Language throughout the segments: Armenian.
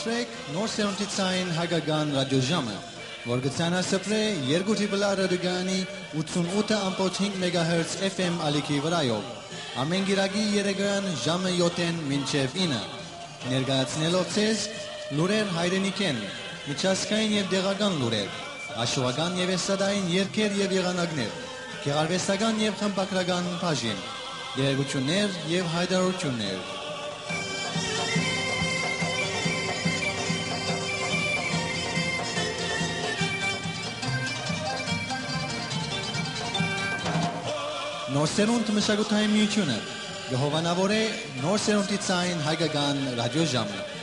ընտրեք նոր սերունդի ցայն հայկական ռադիոժամը, որ գցանասպրե երկուտի բլա ռադիոգանի 88.5 MHz FM ալիքի վրայով։ Ամեն գիրագի երեգան ժամը 7-ին մինչև 9։ Ներկայացնելով ցեզ լուրեր հայրենիքեն, միջազգային եւ դեղական լուրեր, աշխուհական եւ էստադային երգեր եւ եղանակներ, գեղարվեստական եւ խմբակրական բաժին, գերեգություններ եւ հայտարարություններ։ Նոր սերունդ մշակութային միությունը գհովանավոր է նոր սերունդի ցայն հայկական ռադիոժամը։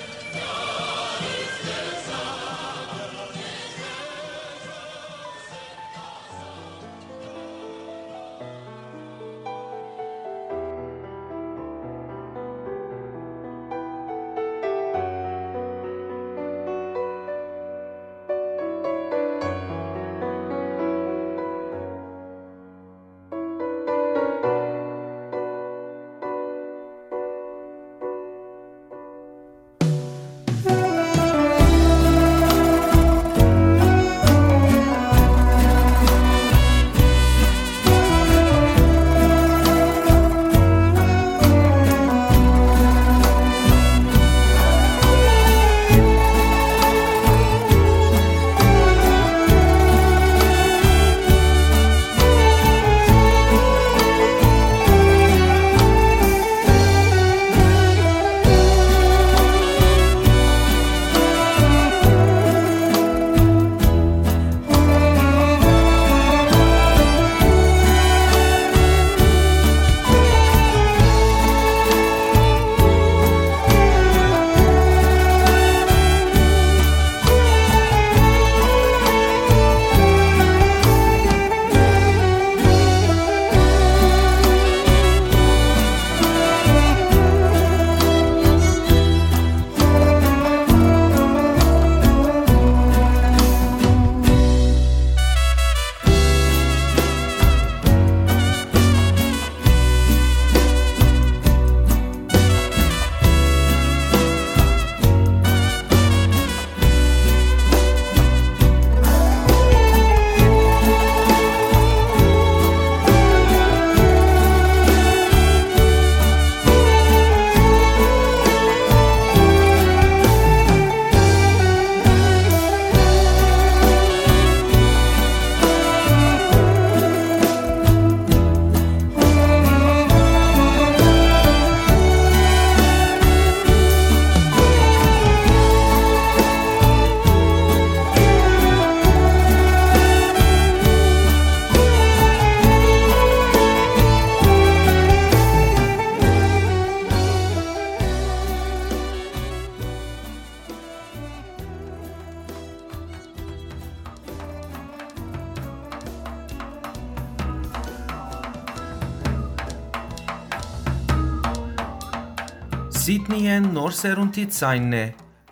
նոր սերունդի ցայնն է։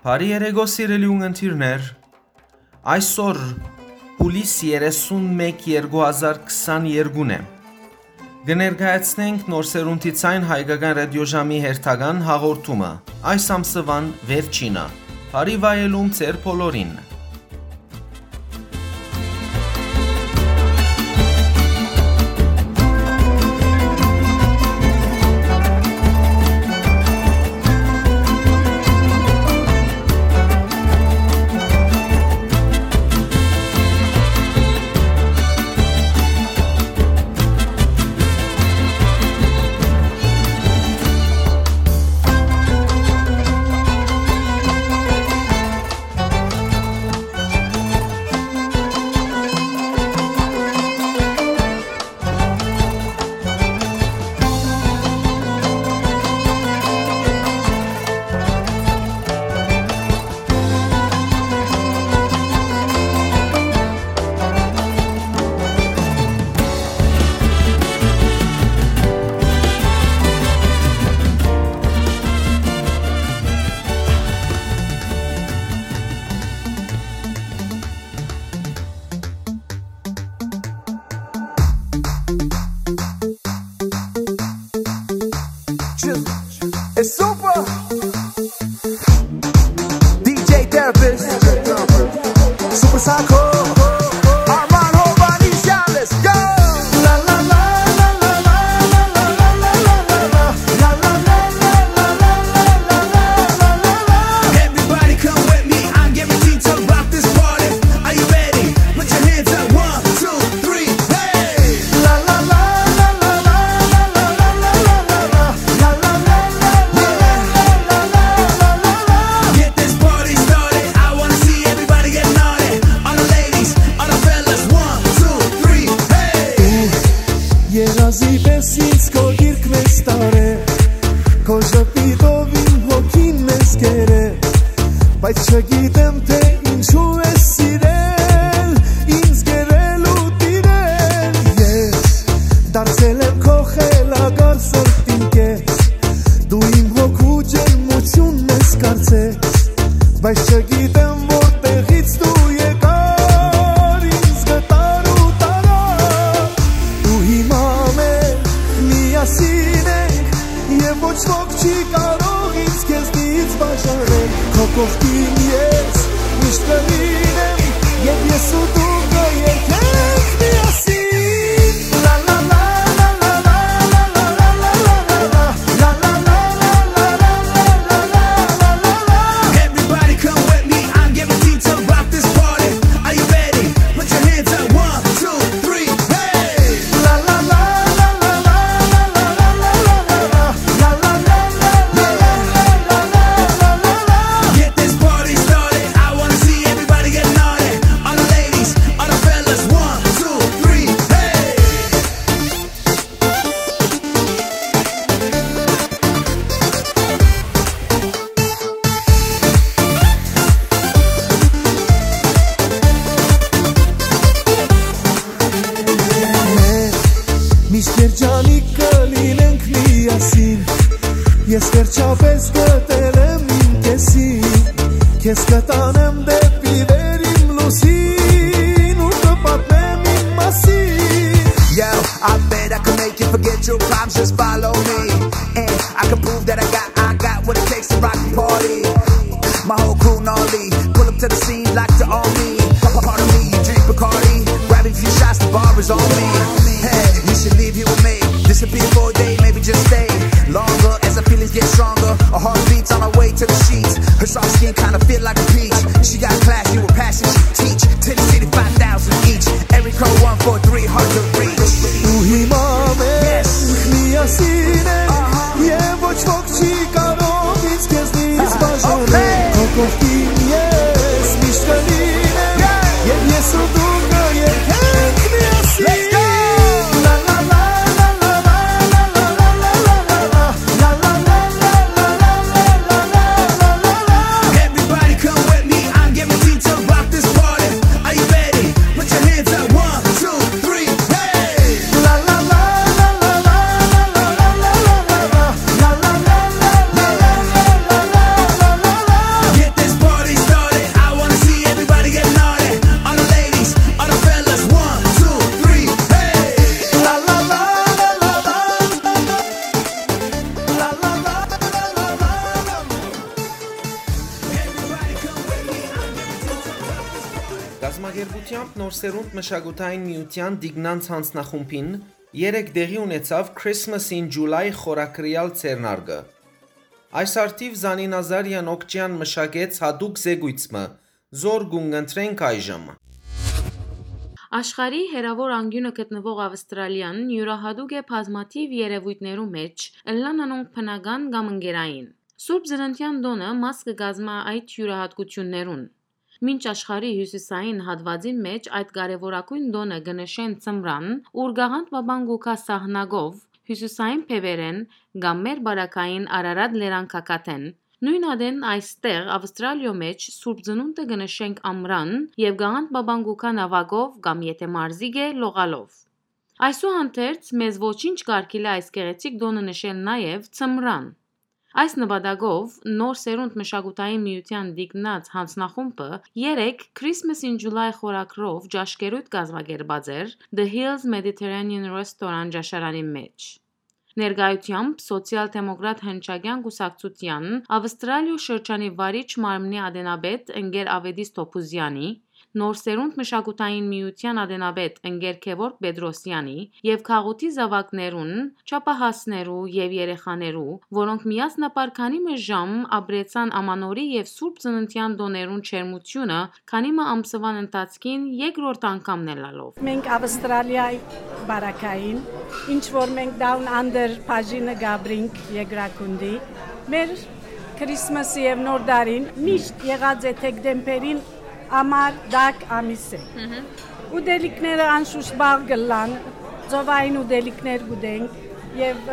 Բարի երեգո սիրելի ունգընտիրներ։ Այսօր հուլիս 31 2022-ն է։ Կներկայացնենք նոր սերունդի ցայն հայկական ռադիոժամի հերթական հաղորդումը։ Այս ամսվան վերջինը։ Բարի վայելում ծեր բոլորին։ your problems, just follow me. And I can prove that I got, I got what it takes to rock the party. My whole crew gnarly, pull up to the scene like the army. Part of me, you drink Bacardi, grab a few shots, the bar is on me. Hey, you should leave here with me. Disappear for a day, maybe just stay longer as the feelings get stronger. A heart beats on our way to the sheets. Her soft skin kinda feel like a peach. Գազագերբությամբ նոր սերունդ մշակութային միության Դիգնանց հանձնախումբին երեք դեղի ունեցավ Christmas in July խորակրյալ ցերնարգը։ Այս արդիվ Զանի Նազարյան Օկչյան մշակեց հadoop զեկույցը։ Զոր գունգընտրենք այժմ։ Աշխարհի հերավոր անկյունը գտնվող Ավստրալիան յուրահատուկ է բազմաթիվ երևույթներու մեջ, ըլլան անոնք փնական կամ ընկերային։ Սուրբ Զրնթյան դոնը մաս կգազմա այդ յուրահատկություններուն։ Մինչ աշխարհի հյուսիսային հատվածին մեջ այդ կարևորակույն դոնը գնշեն ծմրան, ուր գաղանտ բաբանգուկա սահնագով հյուսիսային փևերեն կամ մեր բարակային Արարատ լերանքակատեն Նույն ադեն այստեղ Ավստրալիո մեջ Սուրբ Ծնունդը գնշենք ամրան եւ գանտ բաբանգուկա նավագով կամ եթե մարզիկ է լողալով։ Այսուհանդերձ մեզ ոչինչ կարգիլ է այս գեղեցիկ դոնը նշել նաեւ ծմրան։ Այս նպատակով նոր սերունդ մշակութային միության դիգնած հանձնախումբը 3 Christmas in July խորակրով ճաշկերույթ կազմակերպած էր The Hills Mediterranean Restaurant ճաշարանի մեջ։ Ներկայությամբ սոցիալ-դեմոկրատ հնչագյան գուսակցության Ավստրալիո շրջանի վարիչ մարմնի ադենաբեդ Ընգեր Ավեդիս Տոփուզյանի Նոր սերունդ մշակութային միության ադենաբեդ Ընգեր Քևորգ Պետրոսյանի եւ քաղուտի զավակներուն, չափահասներու եւ երեխաներու, որոնք միասնապար քանի մը ժամ ապրեցան ամանորի եւ Սուրբ Ծննդյան դոներուն չերմությունը, քանի մը ամսվան ընթացքին երկրորդ անգամն է լալով։ Մենք Ավստրալիայի բարակային, ինչ որ մենք Down Under բաժինը գաբրինք եգրակունդի, մեր Քրիսմասի եւ Նոր տարին միշտ եղած է դեկտեմբերին ամար դակ ամիս է։ Ուդելիկները անշուշտ բաղ գլան, ծովային ուդելիկներ գուդենք եւ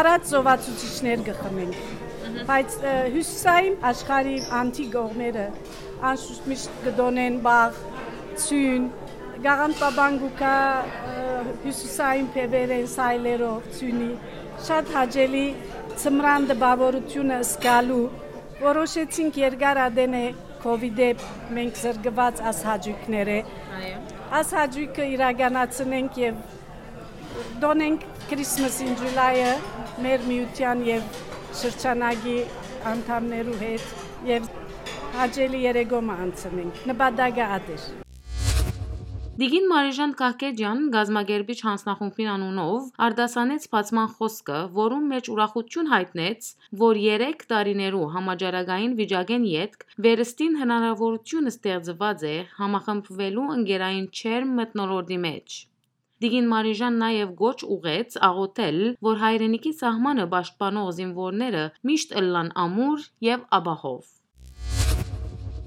առած ծովացուցիչներ գխմենք։ Բայց հյուսիսային աշխարհի անտի գողմերը անշուշտ միշտ գդոնեն բաղ, ցյուն, գաղանտ բաբանգուկա հյուսիսային փևերեն սայլերով ցյունի շատ հաճելի ծմրան դպավորությունը սկալու որոշեցինք երկար ադենե կոവിഡ്ե մենք զրկված աս հաջուկները Այո։ աս հաջուկը իրականացնենք եւ դոնենք Christmas in July-ը մեր միության եւ շրջանագի անդամներու հետ եւ հաճելի երեգոմը անցնենք նպատակը ադեր Դիգին Մարիժան Կահկեջյան գազագերբիչ հանձնախումբին անունով արդասանեց բացման խոսքը, որում մեջ ուրախություն հայտնեց, որ 3 տարիներու համաճարակային վիճակեն յետք վերստին հնարավորություն ստեղծված է համախմբվելու ընկերային չերմ մտնոլորտի մեջ։ Դիգին Մարիժան նաև գոչ ուղեց աղոթել, որ հայրենիքի սահմանը պաշտպանող զինվորները միշտ ըլլան ամուր եւ աբահով։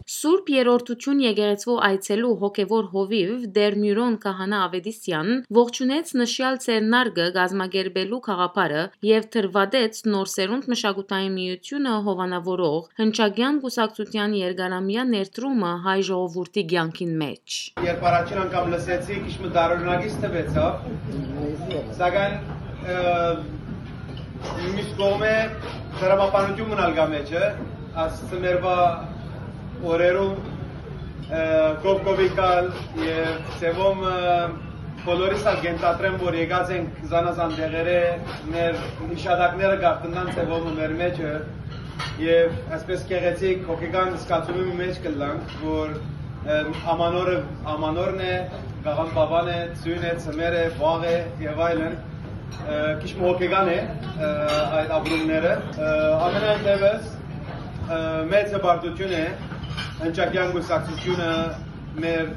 Սուրբ երորդություն եկեղեցու այցելու հոգևոր հովիվ Դերմյուրոն Կահանա Ավետիսյան ողջունեց նշյալ ցերնարգը գազմագերբելու խաղապարը եւ թրվադեց նոր սերունդ մշակութային միությունը հովանավորող հնչագյան գուսակցության երգարամյա ներդրումը հայ ժողովրդի ցանկին մեջ։ Երբ առաջին անգամ լսեցի, քիչ դարօրինակից թվեցավ, սակայն միշտ կողմը դրամապանություն մնալ գա մեջը, աս ծմերվա օրերում կովկովիկալ եւ ծևոմ բոլորիս ալ գենտատրեմ, որ եկած ենք զանազան դեղերը, մեր հիշադակները գարտնան ծևով ու մեր մեջը, եւ այսպես կեղեցիկ հոգեգան զգացումի մեջ կլանք, որ ամանորը ամանորն է, գաղան բաբան է, ծույն է, ծմեր է, վաղ է եւ այլն քիչ հոգեգան է այդ ապրումները ամենայն դեպս մեծ հպարտություն է հնչակյան գուսակցությունը մեր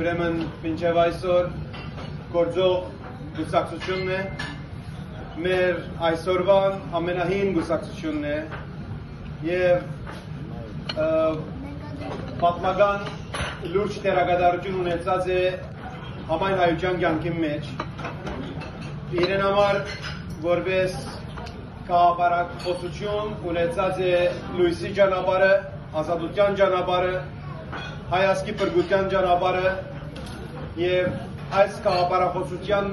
ուրեմն մինչև այսօր գործող գուսակցությունն է մեր այսօրվան ամենահին գուսակցությունն է ը, պատմական լուրջ դերակատարություն ունեցած է համայն հայության կյանքի մեջ իրեն համար որպես կահապարակոսություն ունեցած է լույսի ճանապարհը, ազատության ճանապարհը, հայասկի բրգության ճանապարհը եւ այս կահապարակոսության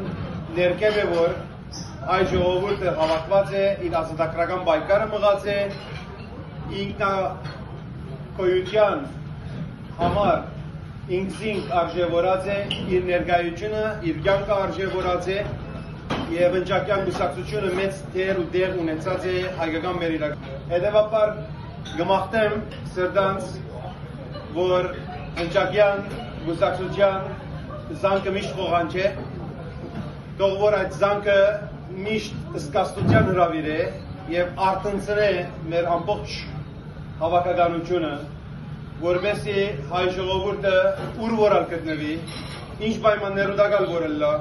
ներքև է որ այ ժողովուրդը հավաքված է իր ազատագրական պայքարը մղած է ինքնա կոյության համար ինքզինք արժևորած է իր ներկայությունը, իր կյանքը արժևորած է եւ ընջակյան գուսակցությունը մեծ դեր ու դեր ունեցած է հայկական մեր իրակ։ Հետևաբար գմախտեմ սրտանց, որ ընջակյան գուսակցության զանգը միշտ խողան չէ, թող որ այդ զանգը միշտ սկաստության հրավիր է եւ արտնցնե մեր ամբողջ հավաքականությունը, որովհետեւ հայ ժողովուրդը ուր որալ գտնվի, ինչ պայմաններու դակալ որելա,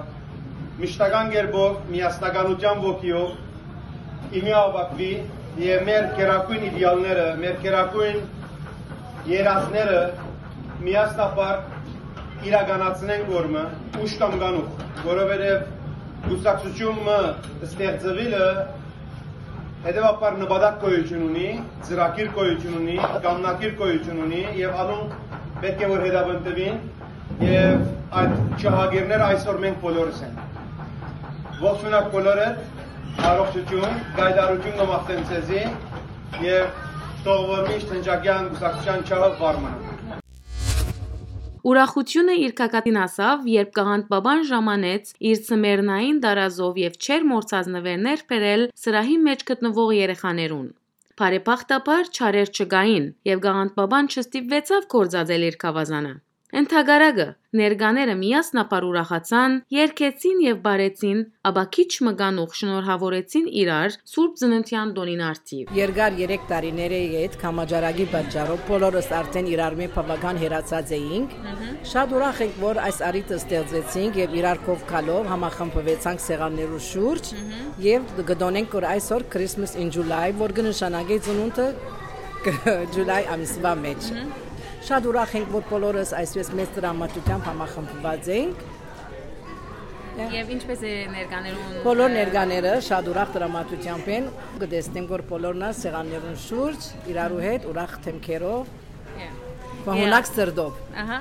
միշտական գերբով, միասնականության ոգիով իմի ավակվի եւ մեր կերակույն իդեալները, մեր կերակույն երազները միասնապար իրականացնեն գործը ուշ կամ գանուխ, որովհետեւ գուսակցությունը ստեղծվելը հետևաբար նպատակ գոյություն ունի, ծրագիր գոյություն ունի, կամնակիր գոյություն ունի եւ անոնք պետք է որ հետապնդվին եւ այդ ճահագիրները այսօր մենք բոլորս ենք։ Ողջունակ բոլորը, առողջություն, գայդարություն նամախտեմ ցեզի եւ թող որ միշտ հնչակյան գուսակցության չարով վարմանը։ Ուրախությունը իր կակատին ասավ, երբ Կաղանդ բաբան ժամանեց իր ծմերնային դարազով եւ չեր մորցած նվերներ բերել սրահի մեջ գտնվող երեխաներուն։ Բարեբախտաբար չարեր չգային եւ Գաղանդ բաբան չստիպվեցավ կորձածել իր կավազանը։ Ընթագարագը ներկաները միասնապար ուրախացան, երկեցին եւ բարեցին, ապա քիչ մգանուխ շնորհավորեցին իրար Սուրբ Ծննդյան տոնին արդիվ։ Երկար 3 տարիների հետ կամաջարագի պատճառով բոլորս արդեն իրար մի բավական հերացած էինք։ Շատ ուրախ ենք, որ այս արիտը ստեղծեցինք եւ իրար կով կալով համախմբվեցանք սեղաններու շուրջ եւ գտոնենք որ այսօր Christmas in July, որ կնշանակի ծնունդը July ամսվա մեջ։ Շատ ուրախ ենք, որ բոլորս այսպես մեծ դրամատությամբ համախմբված ենք։ Եվ ինչպես է ներկաներուն Բոլոր ներկաները շատ ուրախ դրամատությամբ են, կտեսնենք, որ բոլորն ա սեղաններուն շուրջ իրարու հետ ուրախ թեմքերով, կողունակ սրդով։ Ահա,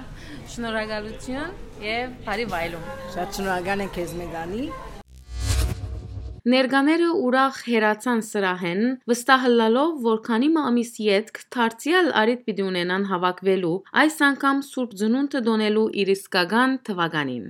շնորհակալություն եւ բարի վայելում։ Շատ շնորհակալ ենք քեզ մեգանի։ Ներկաները ուրախ հերացան սրահեն, վստահլալով, որ քանի ամիս յետք դարձյալ արիտ պիտի ունենան հավաքվելու, այս անգամ Սուրբ Ծնունդը դոնելու իր իսկական թվականին։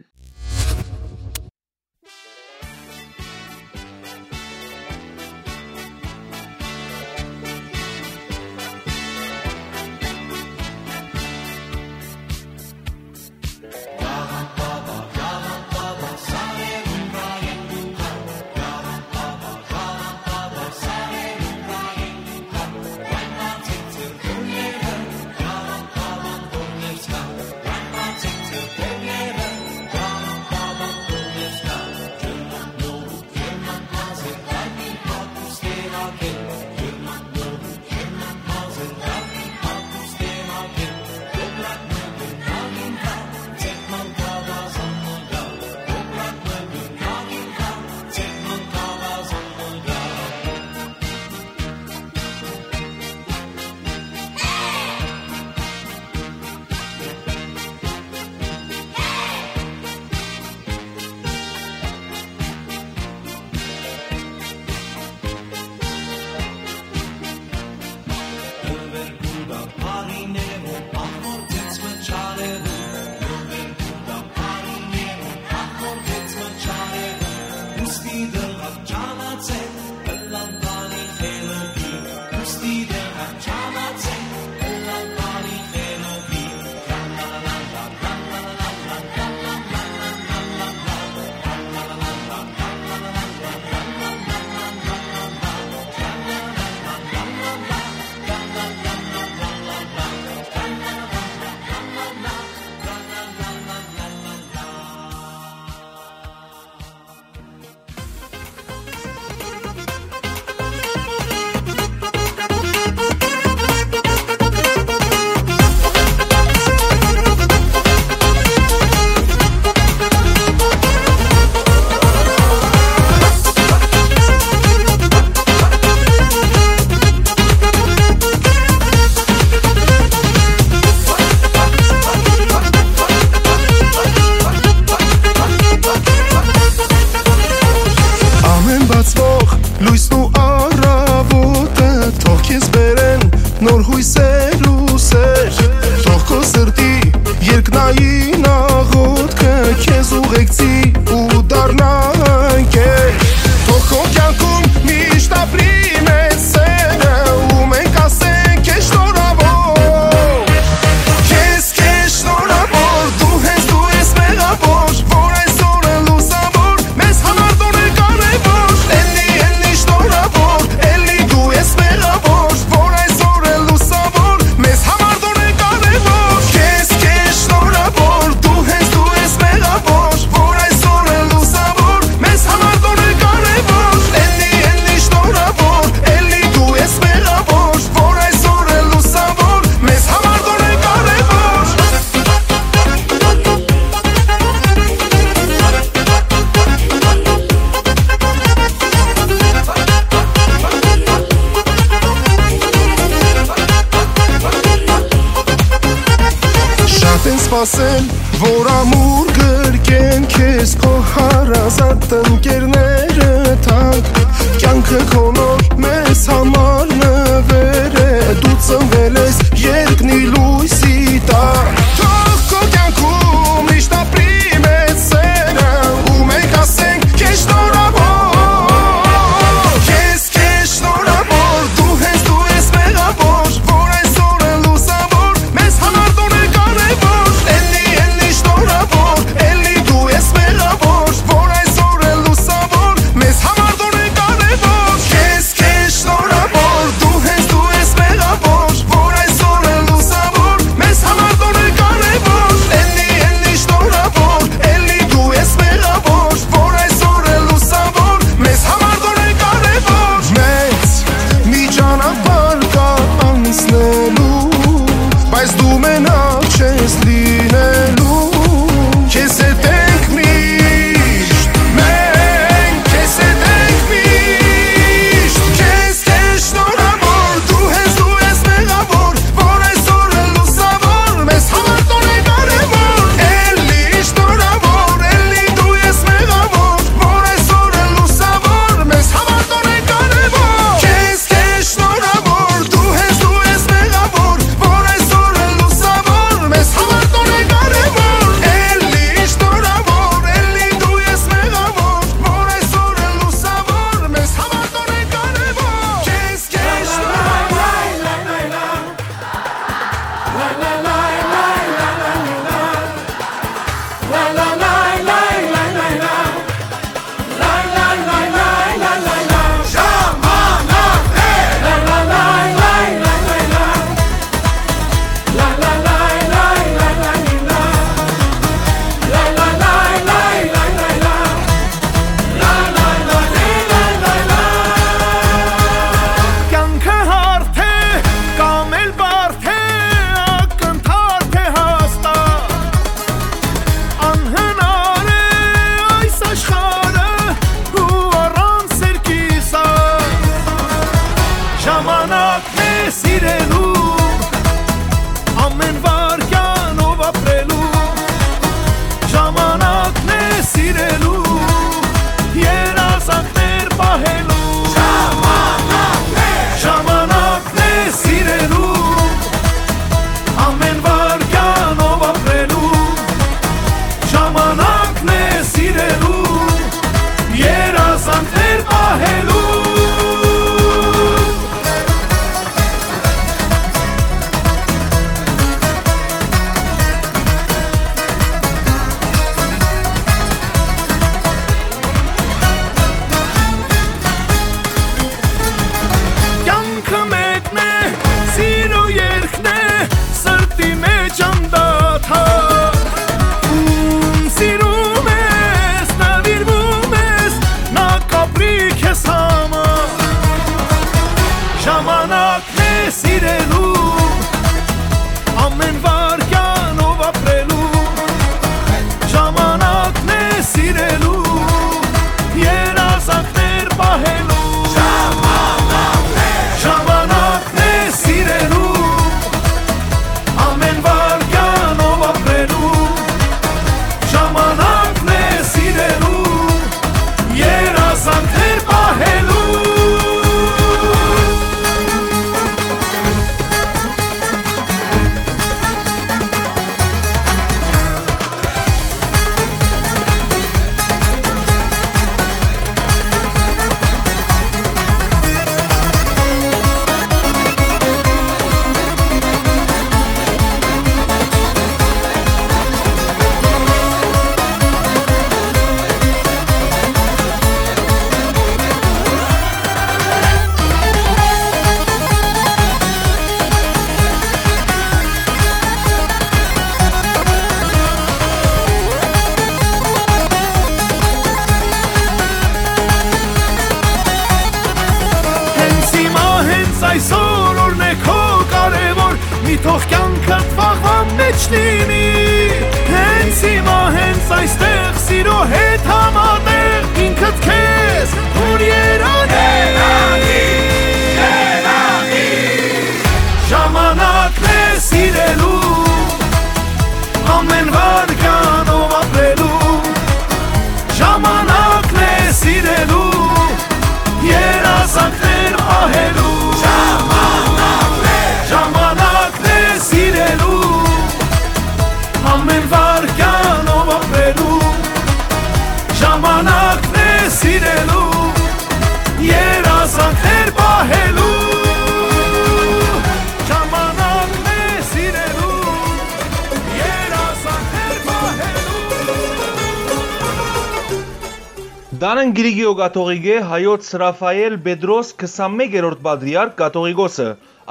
Գրիգիո Գաթողիկե հայոց Ռաֆայել Բեդրոս 21-րդ բադրիարք Գաթողիկոսը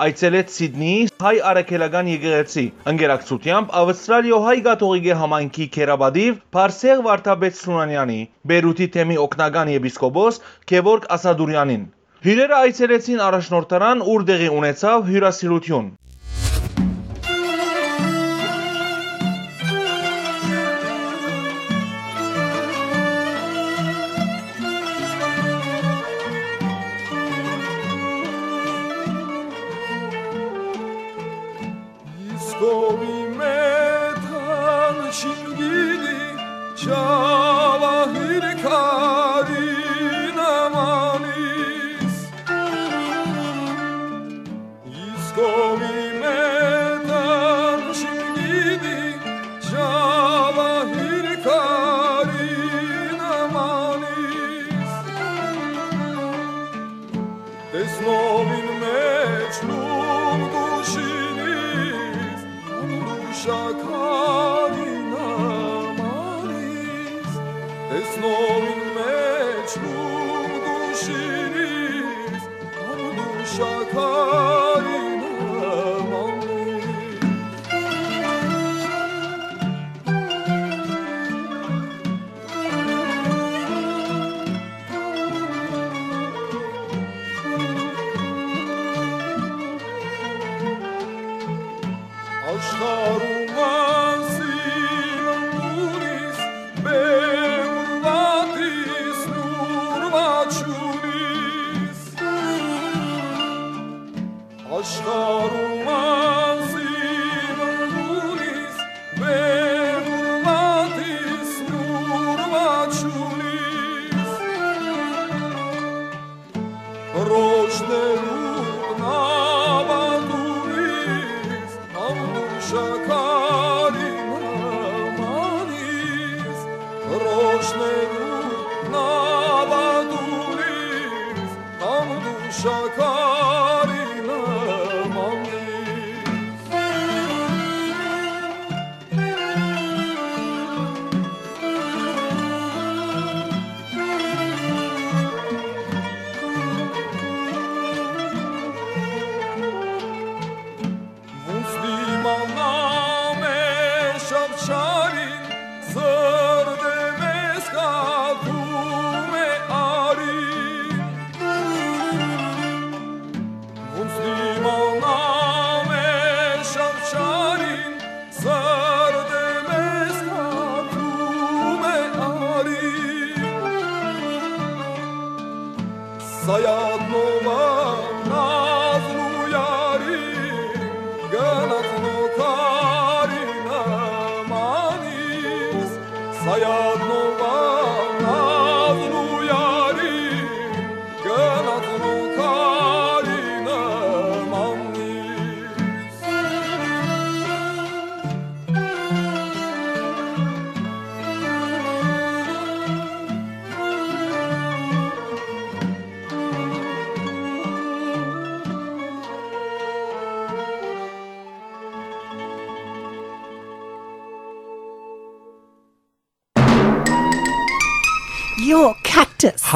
այցելեց Սիդնեի հայ արաքելական եկեղեցի ընկերակցությամբ Ավստրալիո հայ Գաթողիկե համայնքի քերաբադիվ Փարսեղ Վարդապետ Սունանյանի Բերութի թեմի օկնական եպիսկոպոս Գևորգ Ասադուրյանին Հյուրերը այցելեցին առաջնորդարան, ուր դեղի ունեցավ հյուրասիրություն։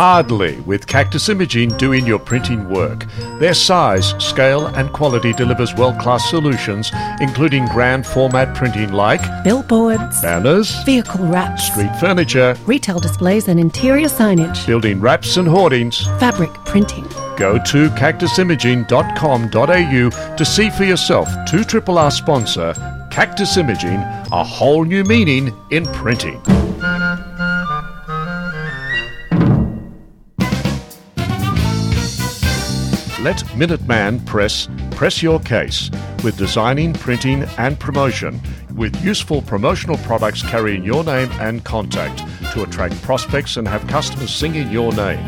Hardly, with Cactus Imaging doing your printing work. Their size, scale, and quality delivers world class solutions, including grand format printing like Billboards, banners, vehicle wraps, street furniture, retail displays and interior signage, building wraps and hoardings. fabric printing. Go to cactusimaging.com.au to see for yourself. 2 R sponsor Cactus Imaging, a whole new meaning in printing. Let Minuteman Press press your case with designing, printing, and promotion with useful promotional products carrying your name and contact to attract prospects and have customers singing your name,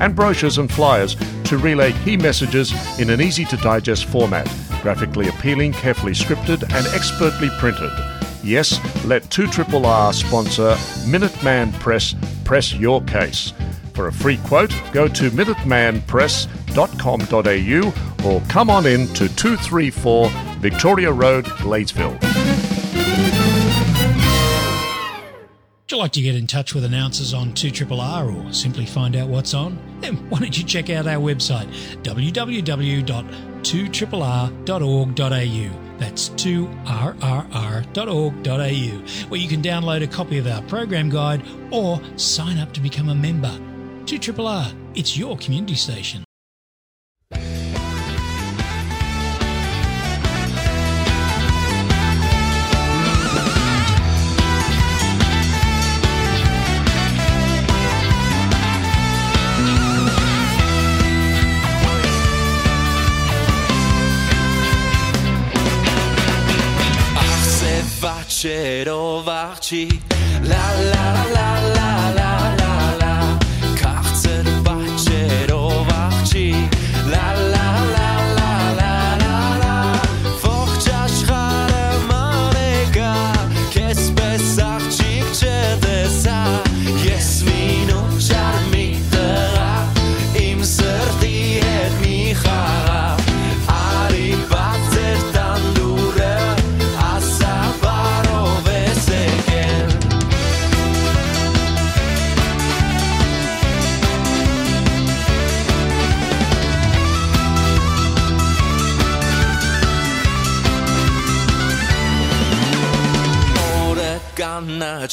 and brochures and flyers to relay key messages in an easy to digest format, graphically appealing, carefully scripted, and expertly printed. Yes, let 2RRR sponsor Minuteman Press press your case. For a free quote, go to minutemanpress.com.au or come on in to 234 Victoria Road, Gladesville. Would you like to get in touch with announcers on 2RRR or simply find out what's on? Then why don't you check out our website www.2rrr.org.au. That's 2rrr.org.au, where you can download a copy of our program guide or sign up to become a member. 2RRR, it's your community station. piace rovarci. La la la.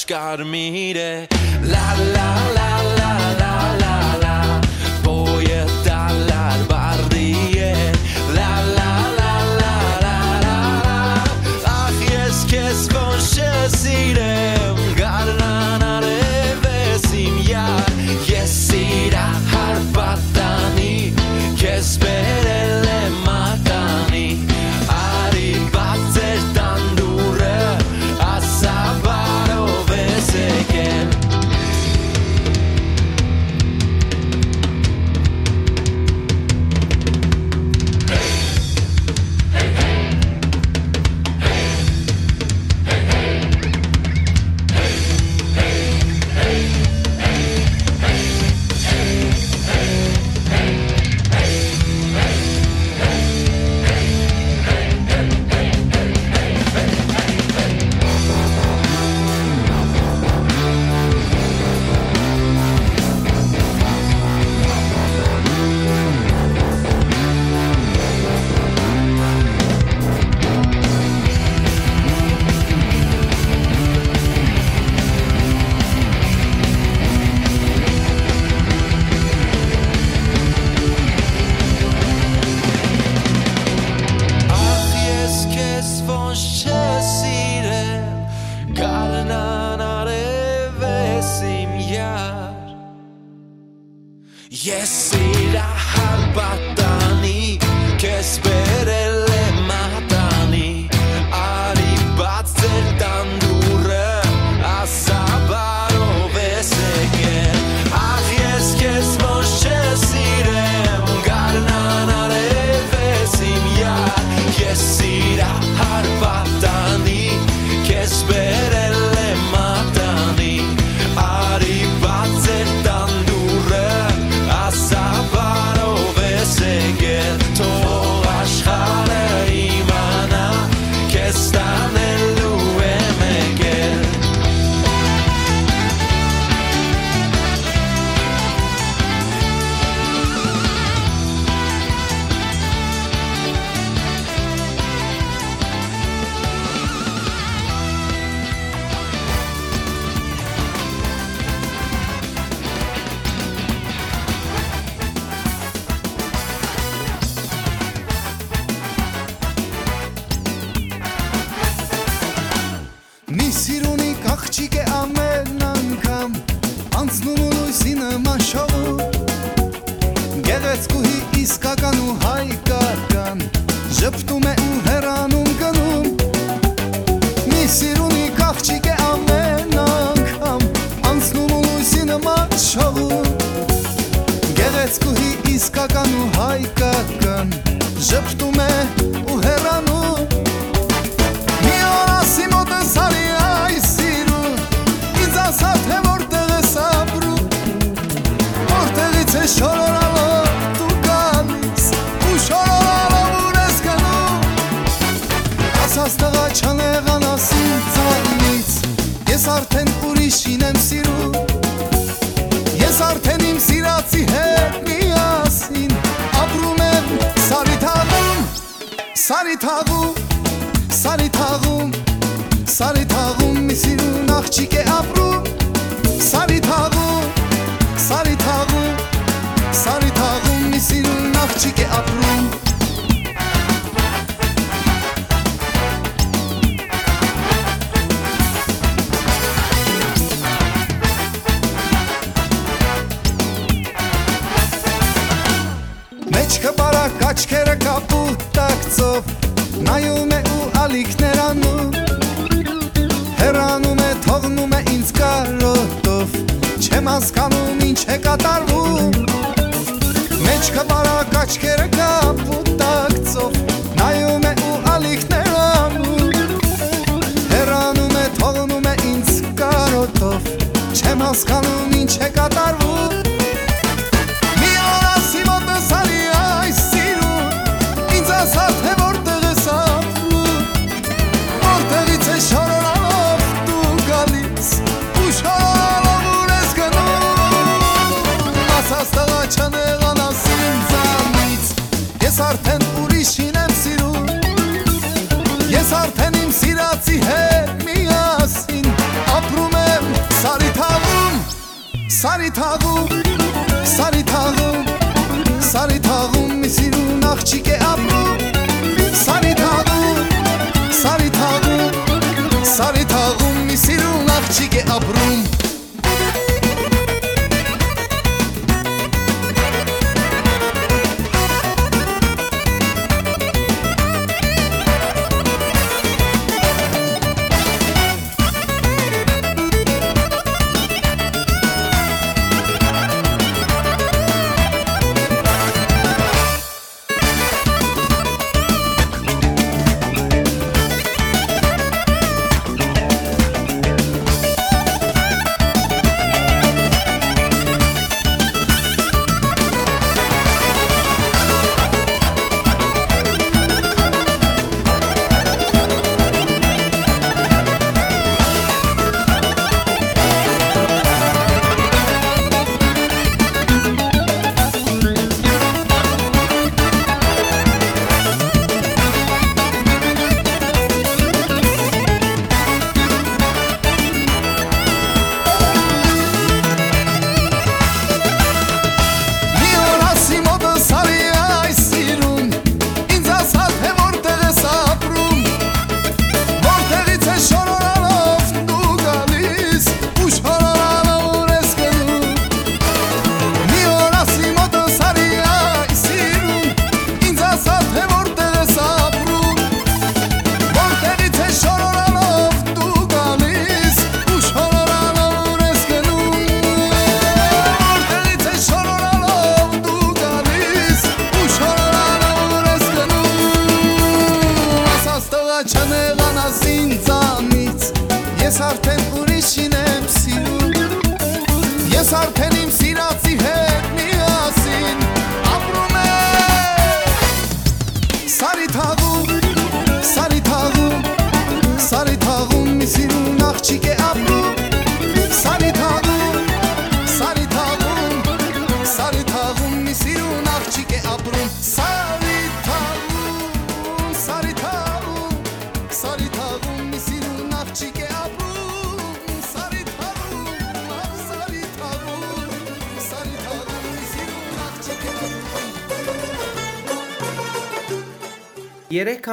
gotta meet it. La la la.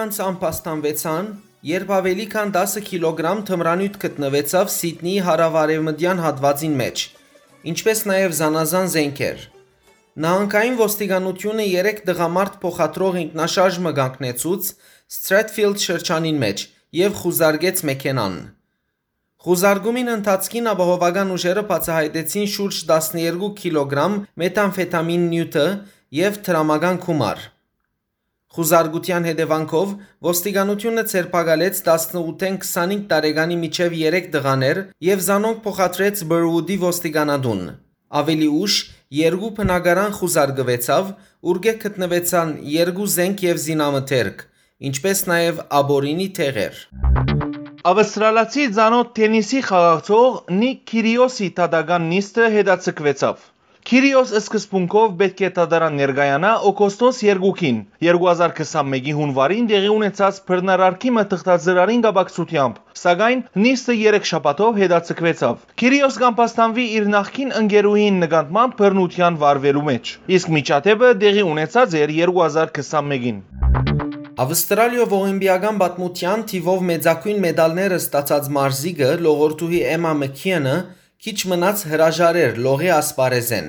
Անց անպաստանվեցան երբ ավելի քան 10 կիլոգրամ թմրանյութ գտնվեցավ Սիդնեի հարավարևմտյան հատվածին մեջ, ինչպես նաև զանազան զենքեր։ Նահանգային ոստիկանությունը 3 դղամարդ փոխադրող ինքնաշարժ մգանքնեցուց Stratfield շրջանին մեջ եւ խուզարկեց մեքենան։ Խուզարկումին ընթացքին ապահովական ուժերը բացահայտեցին շուրջ 12 կիլոգրամ մեթամֆետամին նյութը եւ տրամական գումար։ Խուզարկության հետևանքով ոստիկանությունը ցերպակալեց 18-ին 25 տարեկանի միջև 3 տղաներ եւ զանոնք փոխադրեց Բրուդի ոստիկանադուն։ Ավելի ուշ երկու բնակարան խուզարկվեցավ, ուրգե գտնվեցան երկու զենք եւ զինամթերք, ինչպես նաեւ աբորինի թեղեր։ Ավստրալացի ցանոթ թենիսի խաղացող Նիկ Քիրիոսի տադական նիստը հետաձգվեցավ։ Քիրիոս սկզբունքով պետք է տադարան ներգայանա օգոստոս 2-ին 2021-ի հունվարին տեղի ունեցած բռնարարքի մտղտածրարին գաբակցությամբ, սակայն նիստը 3 շաբաթով հետաձգվեցավ։ Քիրիոս կամպաստանվի իր նախկին ընկերուհին նկատմամբ բռնության վարվելու մեջ, իսկ միջադեպը տեղի ունեցած էր 2021-ին։ Ավստրալիա ողիմբիական պատմության թիվով մեծակույն մեդալները ստացած մարզիկը լողորտուհի Էմա Մքիանը քիչ մնաց հրաժարեր լողի ասպարեզեն։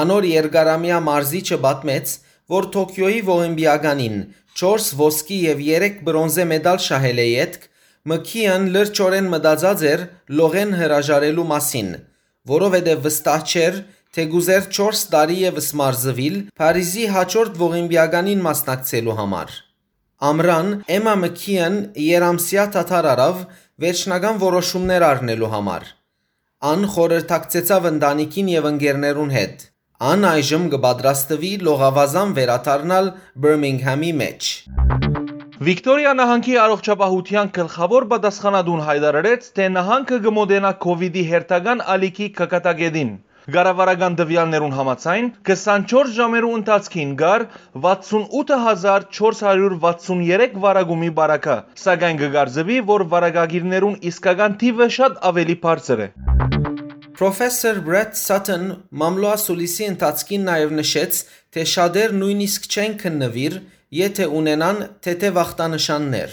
Անոր երկարամյա մարզիչը պատմեց, որ Տոկիոյի ողիմբիականին 4 ոսկի եւ 3 բրոնզե մեդալ շահել է յետք, Մքիան լրջորեն մտածած էր լողեն հրաժարելու մասին, որովհետև վստահ չէր, թե գուզեր 4 տարի եւս մարզվիլ Փարիզի հաջորդ ողիմբիականին մասնակցելու համար։ Ամրան Էմա Մքիան երամսյա թաթար արավ վերջնական որոշումներ առնելու համար։ Ան խորհրդակցեցավ ընտանիքին եւ ընկերներուն հետ։ Ան այժմ կպատրաստվի լողավազան վերաթարնալ Բիրմինգհամի մեջ։ Վիկտորիա նահանգի առողջապահության գլխավոր պատասխանատուն հայտարարեց, թե նահանգը կմոդենա կ ូវ իդի հերթական ալիքի կկատագետին։ Գարավարական տվյալներուն համաձայն 24 ժամերու ընթացքին գար 68463 վարագումի բարակա, սակայն կգարձվի, որ վարակագիրներուն իսկական թիվը շատ ավելի բարձր է։ Պրոֆեսոր Բրեթ Սաթեն մամլոա սուլիսի ընթացքին նաև նշեց, թե շատեր նույնիսկ չեն քննվիր, եթե ունենան թեթև ախտանշաններ։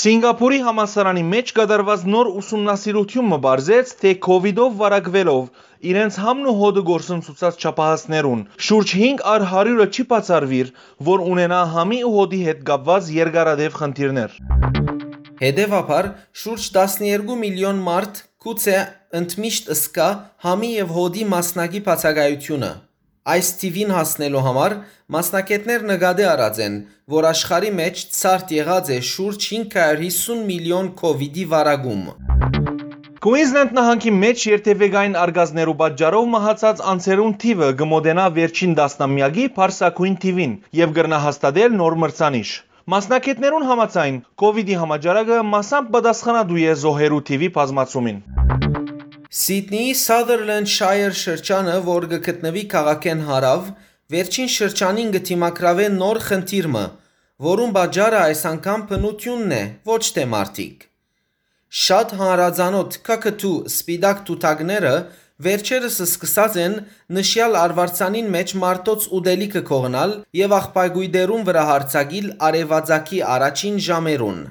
Սինգապուրի համասարանի մեջ կատարված նոր ուսումնասիրությունը բարձեց, թե COVID-ով վարակվելով իրենց համն ու հոդը գործընծուցած չափահասներուն շուրջ 5 առ 100-ը չի բացառվիր, որ ունենա համի ու հոդի հետ կապված երկարադեպ խնդիրներ։ Հետևաբար շուրջ 12 միլիոն մարդ գուցե ընդմիշտ ըսկա համի եւ հոդի մասնակի բացակայությունը։ Այս թիվին հասնելու համար մասնակետներ նկատի առած են, որ աշխարի մեջ ցարտ եղած է շուրջ 550 միլիոն COVID-ի վարագում։ Queensland նահանգի մեջ երթևեկային արգազներու պատճառով մահացած անձերուն թիվը գմոդենա վերջին դասնամյակի Փարսակույն թիվին եւ գրնահաստատել նոր մրցանիշ։ Մասնակետներուն համաձայն COVID-ի համաճարակը մասամբ պատասխանատու է զոհերու թիվի բազմացումին։ Սիդնեի Sutherland Shire շրջանը, որ գտնվի քաղաքեն հարավ, վերջին շրջանին գտիմակրավե նոր խնդիրը, որուն բաժարը այս անգամ բնությունն է, ոչ թե մարդիկ։ Շատ հանրազանոթ կակտու սպիդակ տուտակները վերջերս սկսած են նշյալ արվարձանին մեջ մարտոց ուդելիքը կողնալ եւ աղբայգույդերուն վրա հարցակիլ արևածագի առաջին ժամերուն։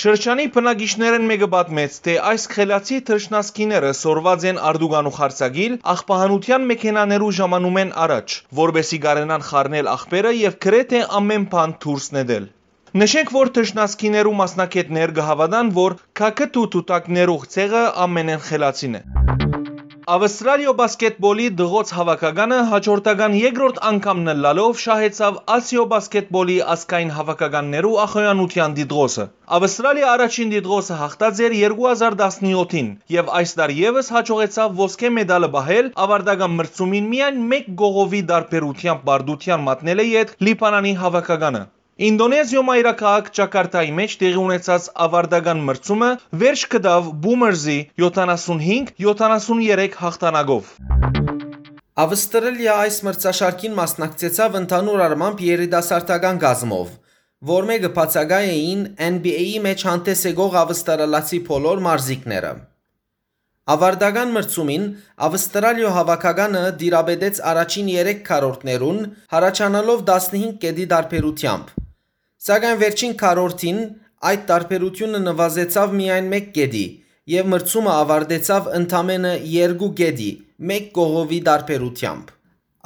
Շրջանի բնակիչներն մեկը պատմեց, թե այս խելացի թրջնասկիները սորված են արդուգանու խարցագիլ աղբահանության մեքենաներու ժամանում են առաջ, որբեսի գարենան խառնել աղբերը եւ գրեթե ամեն բան դուրս նետել։ Նշենք, որ թշնասկիներու մասնակետներ կհավատան, որ քակտու տուտակներու ցեղը ամենեն խելացին է։ Ավստրալիա բասկետբոլի դղոց հավաքականը հաջորդական երկրորդ անգամ նլալով շահեցավ Ասիո բասկետբոլի ասկային հավաքականներու ախոյանության դիդրոսը։ Ավստրալիա առաջին դիդրոսը հաղթած էր 2017-ին եւ այս տարի եւս հաջողեցավ ոսկե մեդալը բահել ավարտական մրցումին միայն 1 գողովի դարբերությամբ բարդության մատնել է իդ Լիբանանի հավաքականը։ Ինդոնեզիո մայրաքաղաք Ջակարտայի մեջ տեղի ունեցած ավարտական մրցումը վերջ կդավ Բումերզի 75-73 հաղթանակով։ Ավստրալիա այս մրցաշարքին մասնակցեցավ ընդհանուր առմամբ երիտասարդական գազմով, որ մեկը բացակայ էին NBA-ի մեջ հանդես եկող ավստրալացի բոլոր մարզիկները։ Ավարտական մրցումին Ավստրալիա հավաքականը դիրաբետեց առաջին 3 քառորդներուն, հարաճանալով 15 կետի դարբերությամբ։ Սակայն վերջին քառորդին այդ տարբերությունը նվազեցավ միայն 1 գեդի եւ մրցումը ավարտեցավ ընդամենը 2 գեդի, 1 կողովի տարբերությամբ։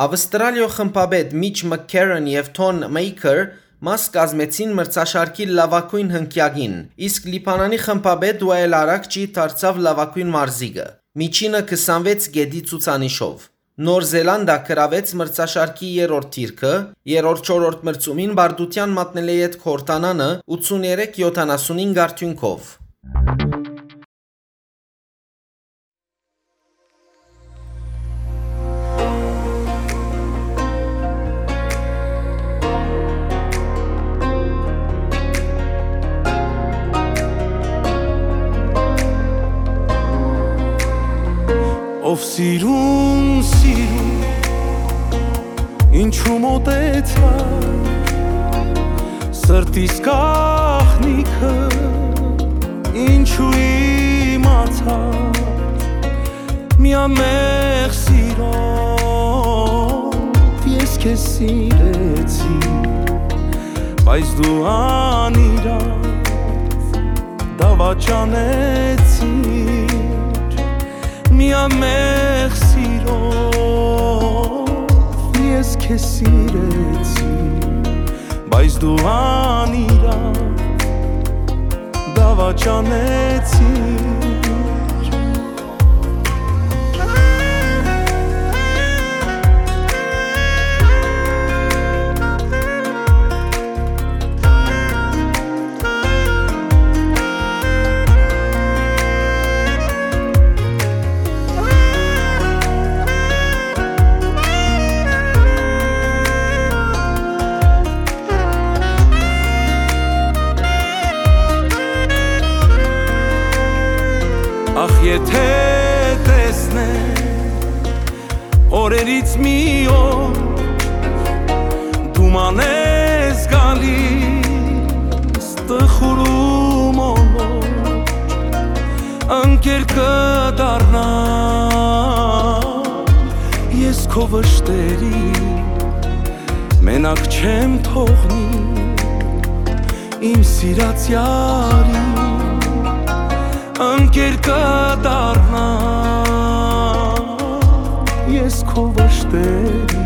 Ավստրալիո խմբապետ Միչ Մքքերն եւ Թոն Մեյքեր մաս կազմեցին մրցաշարքի լավագույն հնկյակին, իսկ Լիբանանի խմբապետ Ուայել Արաքչի դարձավ լավագույն մարզիկը։ Միջինը 26 գեդի ցուցանիշով։ Նոր Զելանդա գրավեց մրցաշարքի երրորդ թիրքը, երրորդ-չորրորդ մրցումին բարդության մատնել է այդ Քորտանանը 83-75 արդյունքով։ Ով սիրուն, Ինչու մոտեցա Սրտիս կախնիքը Ինչու իմացա Միամեղ սիրով Ես քեզ սիրեցի Բայց դու անիրավ Դավաճանեցիր միամեղ սիրով ես քեզ սիրեցի բայց դու անիրավ դավաճանեցի եթե տեսնեմ օրերից մի օր դու մանես գալիս տխուրում օր ընկեր կդառնա ես քո վշտերի մենակ չեմ թողնի իմ սիրած յարին ընկեր կդառնա ես քո վշտերի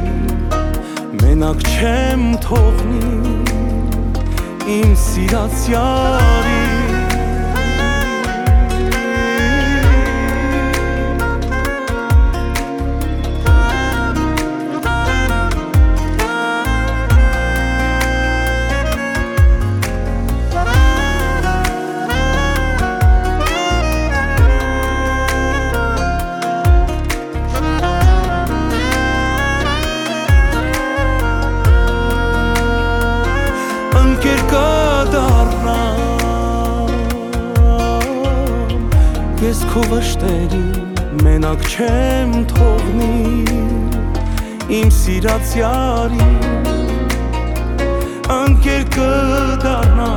մենակ չեմ թողնի իմ սիրած յարի քո վշտերի մենակ չեմ թողնի իմ սիրած յարի ընկեր կդառնա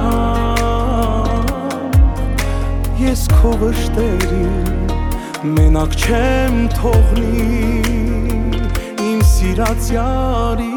ես քո վշտերի մենակ չեմ թողնի իմ սիրած յարի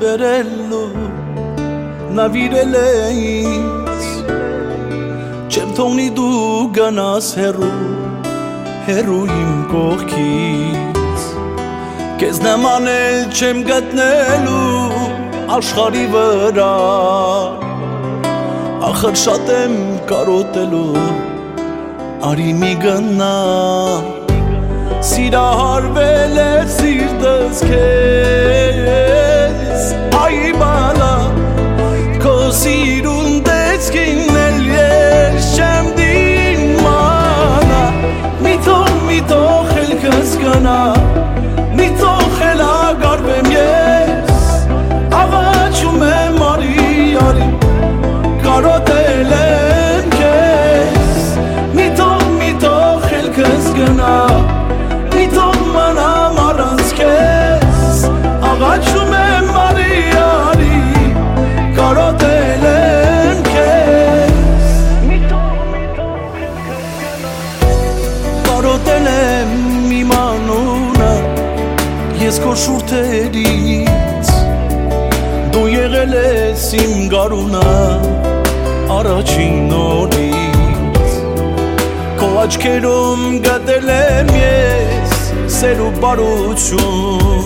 բերելու նավիրել է ինձ չեմ թողնի դու գնաս հերու հերու իմ կողքից քեզ նման էլ չեմ գտնելու աշխարի վրա ախր շատ եմ կարոտելու արի մի գնամ Սիրահարվել է սիրտս քեզ Քո սիրուն տեսքին էլ ես չեմ դիմանա Մի թող, մի թող էլ քս իմ գարունը առաջին օրից Քո աչքերում գտել եմ ես սեր ու բարություն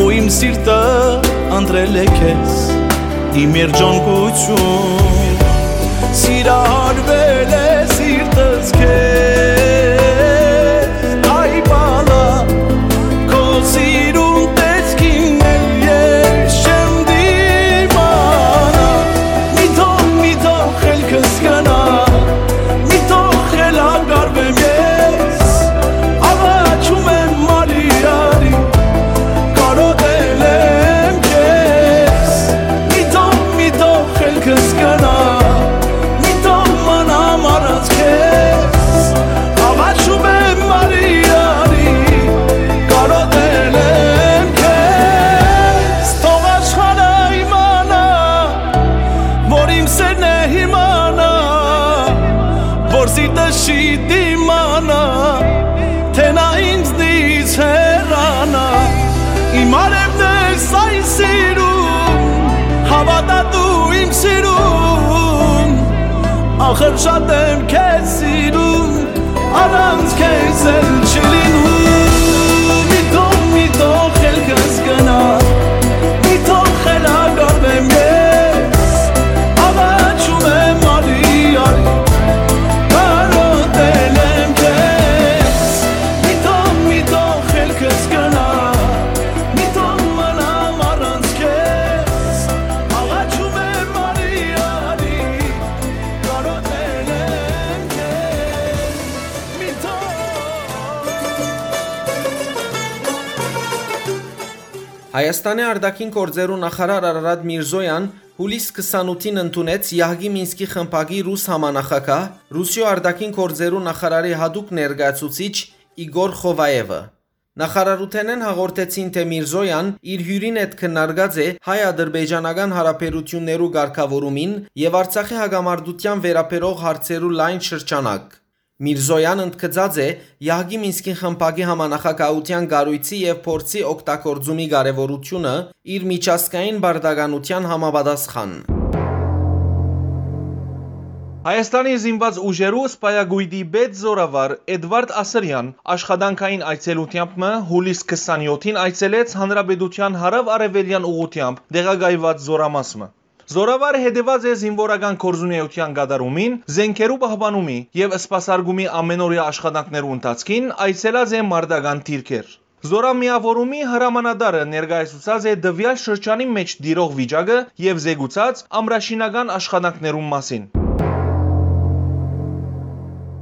Ու իմ սիրտը ընտրել է քեզ իմ երջանկություն Սիրահարվել է սիրտս քեզ Հայաստանի արտաքին գործերու նախարար Արարատ Միրզոյան հուլիս 28-ին ընդունեց Յահգի Մինսկի խմբակի ռուս համանախագահ Ռուսիո արտաքին գործերու նախարարի հadoop ներկայացուցիչ Իգոր Խովայևը։ Նախարարութենեն հաղորդեցին, թե Միրզոյան իր հյուրին հետ քննարկած է հայ-ադրբեջանական հարաբերություններու ղեկավարումին եւ Արցախի հագամարտության վերաբերող հարցերու լայն շրջանակ։ Միրզոյան ընդգծած է Յահգի Մինսկի խմբակի համանախագահության գարույցի եւ փորձի օգտագործումի կարեւորությունը իր միջազգային բարդականության համապատասխան։ Հայաստանի զինված ուժերու սպայագույդի պետ զորավար Էդվարդ Ասրյան աշխատանքային այցելությամբ հուլիս 27-ին այցելեց Հանրապետության հարավ-արևելյան ուղությամբ դեղագայված զորամասը։ Զորավարը հետևած է զինվորական կորզունեության գադարումին, զենքերու պահպանումի եւ սպասարկումի ամենօրյա աշխատանքներու ընթացքին այցելած է մարդական թիրքեր։ Զորամիավորումի հրամանատարը ներկայացուցած է դվյալ շրջանի մեջ դիրող վիճակը եւ զեկուցած ամրաշինական աշխատանքներու մասին։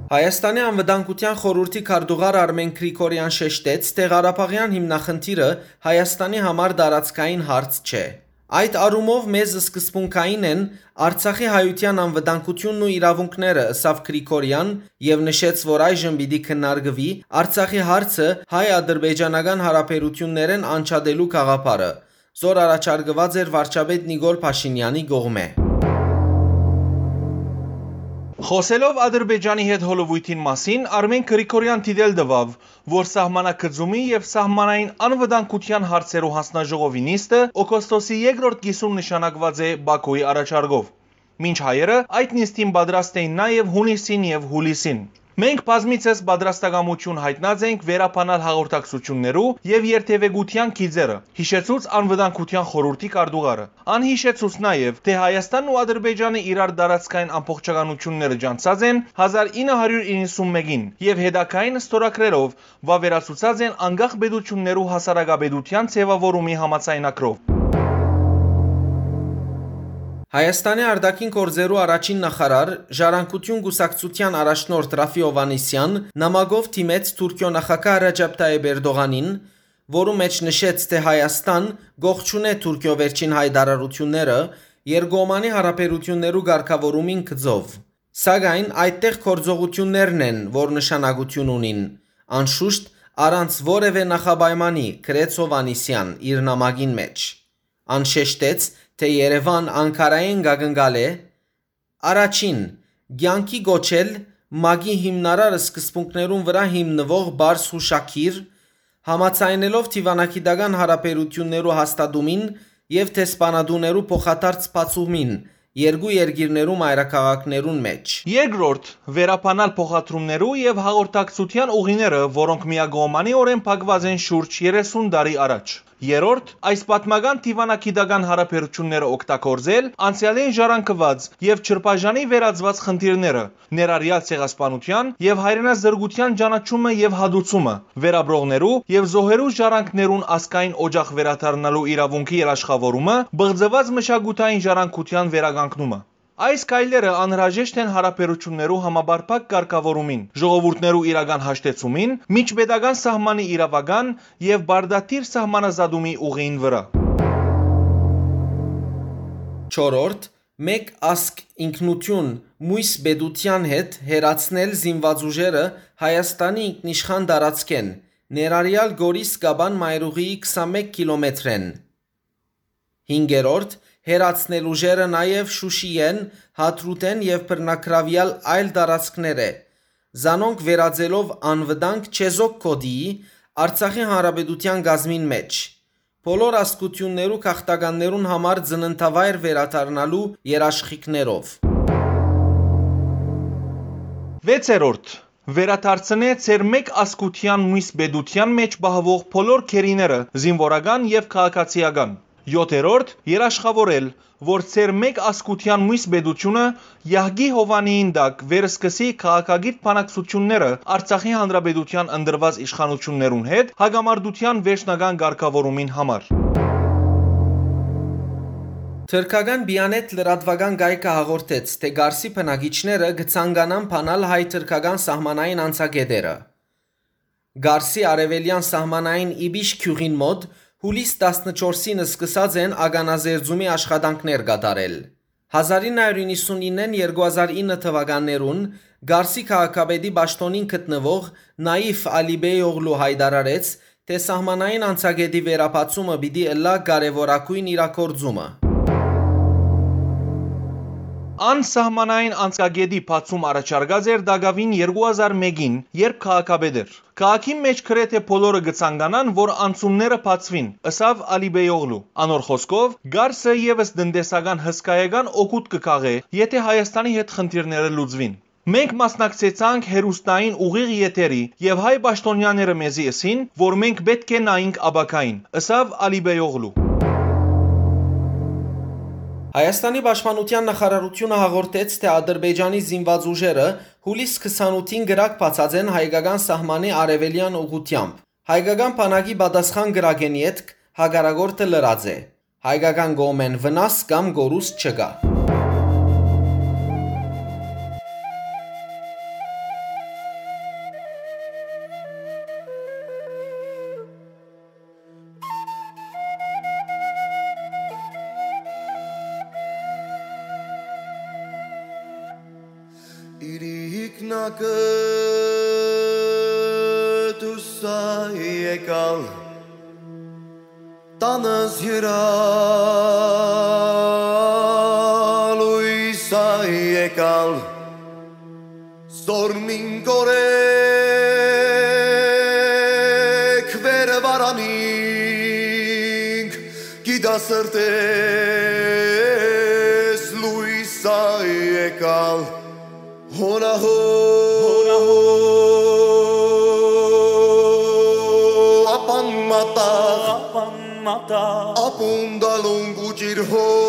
Հայաստանի անվտանգության խորհրդի քարտուղար Արմեն Գրիգորյան շեշտեց, թե Ղարաբաղյան հիմնախնդիրը Հայաստանի համար դարածքային հարց չէ։ Այդ առումով մեզ սկզբունքային են Արցախի հայության անվտանգությունն ու իրավունքները, ըսավ Գրիգորյան եւ նշեց, որ այժմ պիտի քննարկվի Արցախի հարցը հայ-ադրբեջանական հարաբերություններեն անչադելու գաղափարը, զոր առաջարկված էր վարչապետ Նիգոլ Փաշինյանի կողմէ։ Խոսելով Ադրբեջանի հետ հոլովույթին մասին, Արմեն Գրիգորյան դիտել տվավ, որ սահմանակցումի եւ սահմանային անվտանգության հարցերու հանձնաժողովի նիստը օգոստոսի 2-րդ կիսում նշանակված է Բաքուի առաջարկով։ Մինչ հայերը այդ նիստին պատրաստ էին նաև հունիսին եւ հուլիսին։ Մենք բազմիցս պատրաստակամություն հայտնած ենք վերապանալ հաղորդակցություններու եւ երթևեկության քիզերը։ Հիշեցուց անվտանգության խորհրդի կարդուղարը։ Անհիշեցուց նաեւ, թե Հայաստանն ու Ադրբեջանը իրար դարածքային ամբողջականությունները ջանցած են 1991-ին եւ հետակային ստորագրերով վավերացուցած են անկախ պետություններու հասարակապետության ձևավորումի համացայնակրով։ Հայաստանի արտաքին գործերու առաջին նախարար Ժառանգություն գուսակցության առաջնորդ Ռաֆի Օվանիսյան նամակով թիմեց Թուրքիո նախագահ Ռաջապ Տայիպ Էրդողանին, որում մեջ նշեց, թե Հայաստան գողջունե Թուրքիո վերջին հայտարարությունները երկկողմանի հարաբերություններու ղեկավարումին գծով։ Սակայն այդտեղ կորձողություններն են, որ նշանակություն ունին, անշուշտ առանց որևէ նախապայմանի գրեց Օվանիսյան իր նամակին մեջ։ Անշեշտեց, թե Երևան Անկարային գագնգալ է առաջին ցանկի գոչել մագի հիմնարար սկզբունքներուն վրա հիմնվող բարձ հուշակիր Համացայնելով Թիվանակիդական հարաբերություններու հաստատումին եւ տեսփանադուներու փոխադարձ բացումին երկու երկիրներու մայրաքաղաքներուն մեջ։ Երկրորդ՝ վերապանալ փոխադրումներու եւ հաղորդակցության ուղիները, որոնք միագողմանի փակված են շուրջ 30 տարի առաջ։ Երորդ՝ այս պատմական դիվանագիտական հարաբերությունները օգտագործել անցյալին ժառանգված եւ չրբաժանի վերածված խնդիրները, ներառյալ ցեղասպանության եւ հայրենազրկության ճանաչումը եւ հադուցումը, վերաբրողներու եւ զոհերու ժառանգներուն ասկային օջախ վերադառնալու իրավունքի երաշխավորումը, բղձված մշակութային ժառանգության վերականգնումը կանգնումը։ Այս քայլերը անհրաժեշտ են հարաբերություններու համաբարփակ կարգավորումին, ժողովուրդներու իրական հաշտեցումին, միջպետական սահմանի իրավական եւ բարդաթիր սահմանազատումի ուղիին վրա։ 4. Մեկ ազգ ինքնություն մույս պետության հետ հերացնել զինված ուժերը Հայաստանի ինքնիշխան տարածքեն, ներառյալ Գորիս Գաբան մայրուղիի 21 կիլոմետրեն։ 5-րդ հերացնելու ուժերը նաև Շուշի են, Հատրութեն և բռնագրավյալ այլ տարածքներ է։ Զանոնք վերածելով անվտանգ չեզոք կոդիի Արցախի հանրապետության գազմին մեջ։ Բոլոր ազգություններու քաղաքտականներուն համար ծննդավայր վերադառնալու երաշխիքներով։ 6-րդ վերադարձնե ծեր մեկ ազգության մույս բեդության մեջ բահվող բոլոր քերիները զինվորական եւ քաղաքացիական 7-րդ երաշխավորել, որ ծեր մեկ ասկության մույս բեդությունը Յահգի Հովանիին դակ վերսկսի քաղաքագիտ բանակցությունները Արցախի հանրապետության ընդրված իշխանություններուն հետ հագամարտության վերջնական ղեկավարումին համար։ Թրքական Բիանետ լրատվական գայքը հաղորդեց, թե Գարսի բնակիչները կցանկանան փանալ հայ-թրքական սահմանային անցագետերը։ Գարսի արևելյան սահմանային Իբիշ քյուղին մոտ հուլիս 14-ին սկսած են ագանազերծումի աշխատանքներ կատարել։ 1999-ին 2009 թվականներուն Գարսի քաղաքապետի ճշտոնին գտնվող Նաիֆ Ալիբեյօղլու հայտարարեց, թե սահմանային անցագետի վերապացումը պիտի ըլլա կարևորագույն իրակորձումը։ Անսահմանային անցկագետի բացում առաջարկած էր Դագավին 2001-ին, երբ քաղաքապետ էր։ Քաղաքի մեջ գրեթե բոլորը գցանկանան, որ անցումները բացվին, ըսավ Ալիբեյօղլու։ Անոր խոսքով, Գարսը եւս տնտեսական հսկայական օգուտ կկաղե, եթե Հայաստանի հետ խնդիրները լուծվին։ Մենք մասնակցեցանք հերուստային ուղիղ եթերի եւ հայ պաշտոնյաները մեզի ասին, որ մենք պետք է նայենք աբակային, ըսավ Ալիբեյօղլու։ Հայաստանի պաշտպանության նախարարությունը հաղորդեց, թե Ադրբեջանի զինված ուժերը հուլիս 28-ին գրակ բացած են հայկական սահմանի արևելյան ուղությամբ։ Հայկական բանակի պատասխան գրագենի հետ հագարագորտը լրած է։ Հայկական գոմեն վնաս կամ գորուս չկա։ Oh. hold.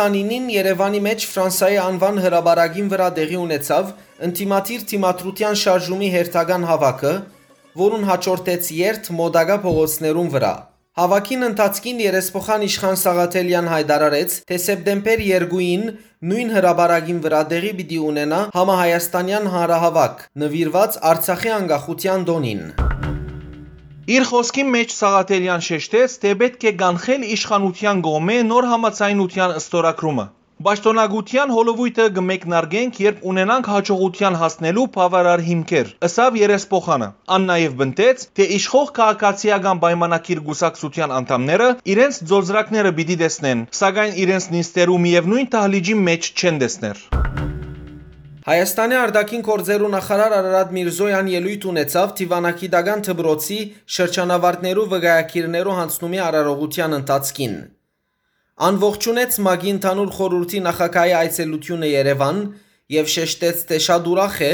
29-ին Երևանի մեջ Ֆրանսիայի անվան հրաբարագին վրա տեղի ունեցավ ընտիմատիր թիմատրության շարժումի հերթական հավաքը, որուն հաջորդեց երթ մոդագա փողոցներուն վրա։ Հավաքին ընթացքին երեսփոխան իշխան Սաղաթելյան հայտարարեց, թե սեպտեմբեր 2-ին նույն հրաբարագին վրա տեղի պիտի ունենա համահայաստանյան հանրահավաք, նվիրված Արցախի անկախության դոնին։ Իր խոսքի մեջ Սաղաթելյան շեշտեց, թե պետք է կանխել իշխանության գոմե նոր համացայնության ըստորակրումը։ Պաշտոնագության հոլովույթը կմեկնարկենք, երբ ունենանք հաջողության հասնելու բավարար հիմքեր, ըսավ երեսփոխանը։ Ան նաև բնտեց, թե իշխող քաղաքացիական պայմանակիր գուսակցության անդամները իրենց ձոզրակները պիտի տեսնեն, սակայն իրենց նիստերու միևնույն տահլիճի մեջ չեն տեսներ։ Հայաստանի արտաքին գործերու նախարար Արարատ Միրզոյան ելույթ ունեցավ Տիվանակիդական թբրոցի շրջանավարտներու վգայակիրներու հանցնումի արարողության ընթացքին։ Անողջունեց Մագի ընդհանուր խորհրդի նախագահի այցելությունը Երևան եւ շեշտեց, թե շատ ուրախ է,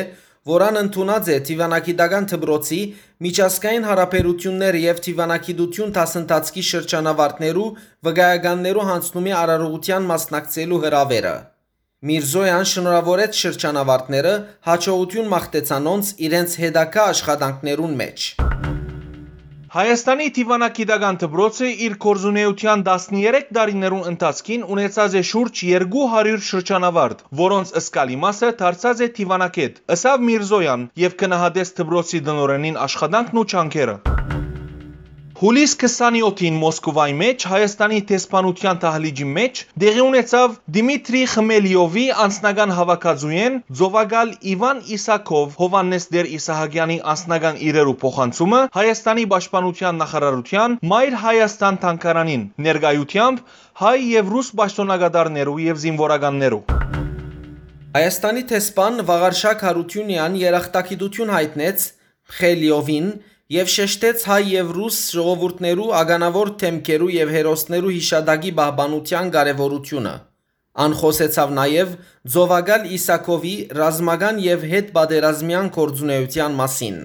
որան ընդունած է Տիվանակիդական թբրոցի միջազգային հարաբերություններ եւ Տիվանակիդություն դասընթացքի շրջանավարտներու վգայականներու հանցնումի արարողության մասնակցելու հրավերը։ Միրզոյան շնորհավորեց շրջանավարտները հաջողություն մաղթեցանոնց իրենց հետակա աշխատանքներուն մեջ։ Հայաստանի Տիվանակիդական դպրոցը իր կորզունեության 13 տարիներուն ընթացքին ունեցած է շուրջ 200 շրջանավարտ, որոնց ըսկալի մասը դարձած է Տիվանակետ, ըսավ Միրզոյան եւ կնահատեց դպրոցի դնորենին աշխատանքն ու չանքերը։ Հուլիս 27-ին Մոսկվայի մեջ Հայաստանի տեսփանության տահլիճի մեջ դեղի ունեցավ Դիմիտրի Խմելիովի անձնական հավաքածուեն Ձովագալ Իվան Իսակով Հովանես Դեր Իսահակյանի անձնական իրերու փոխանցումը Հայաստանի պաշտպանության նախարարության Մայր Հայաստան թանկարանին ներկայությամբ հայ եւ ռուս պաշտոնակատարներու եւ զինվորականներու Հայաստանի տեսփան Վաղարշակ Հարությունյան երախտագիտություն հայտնեց Խելիովին եւ շեշտեց հայ եւ ռուս ժողովուրդներու ագանավոր թեմքերու եւ հերոսներու հիշադակի բահբանության կարեւորությունը։ Անխոսեցավ նաեւ Ձովագալ Իսակովի ռազմական եւ հետպատերազմյան կորձունեության մասին։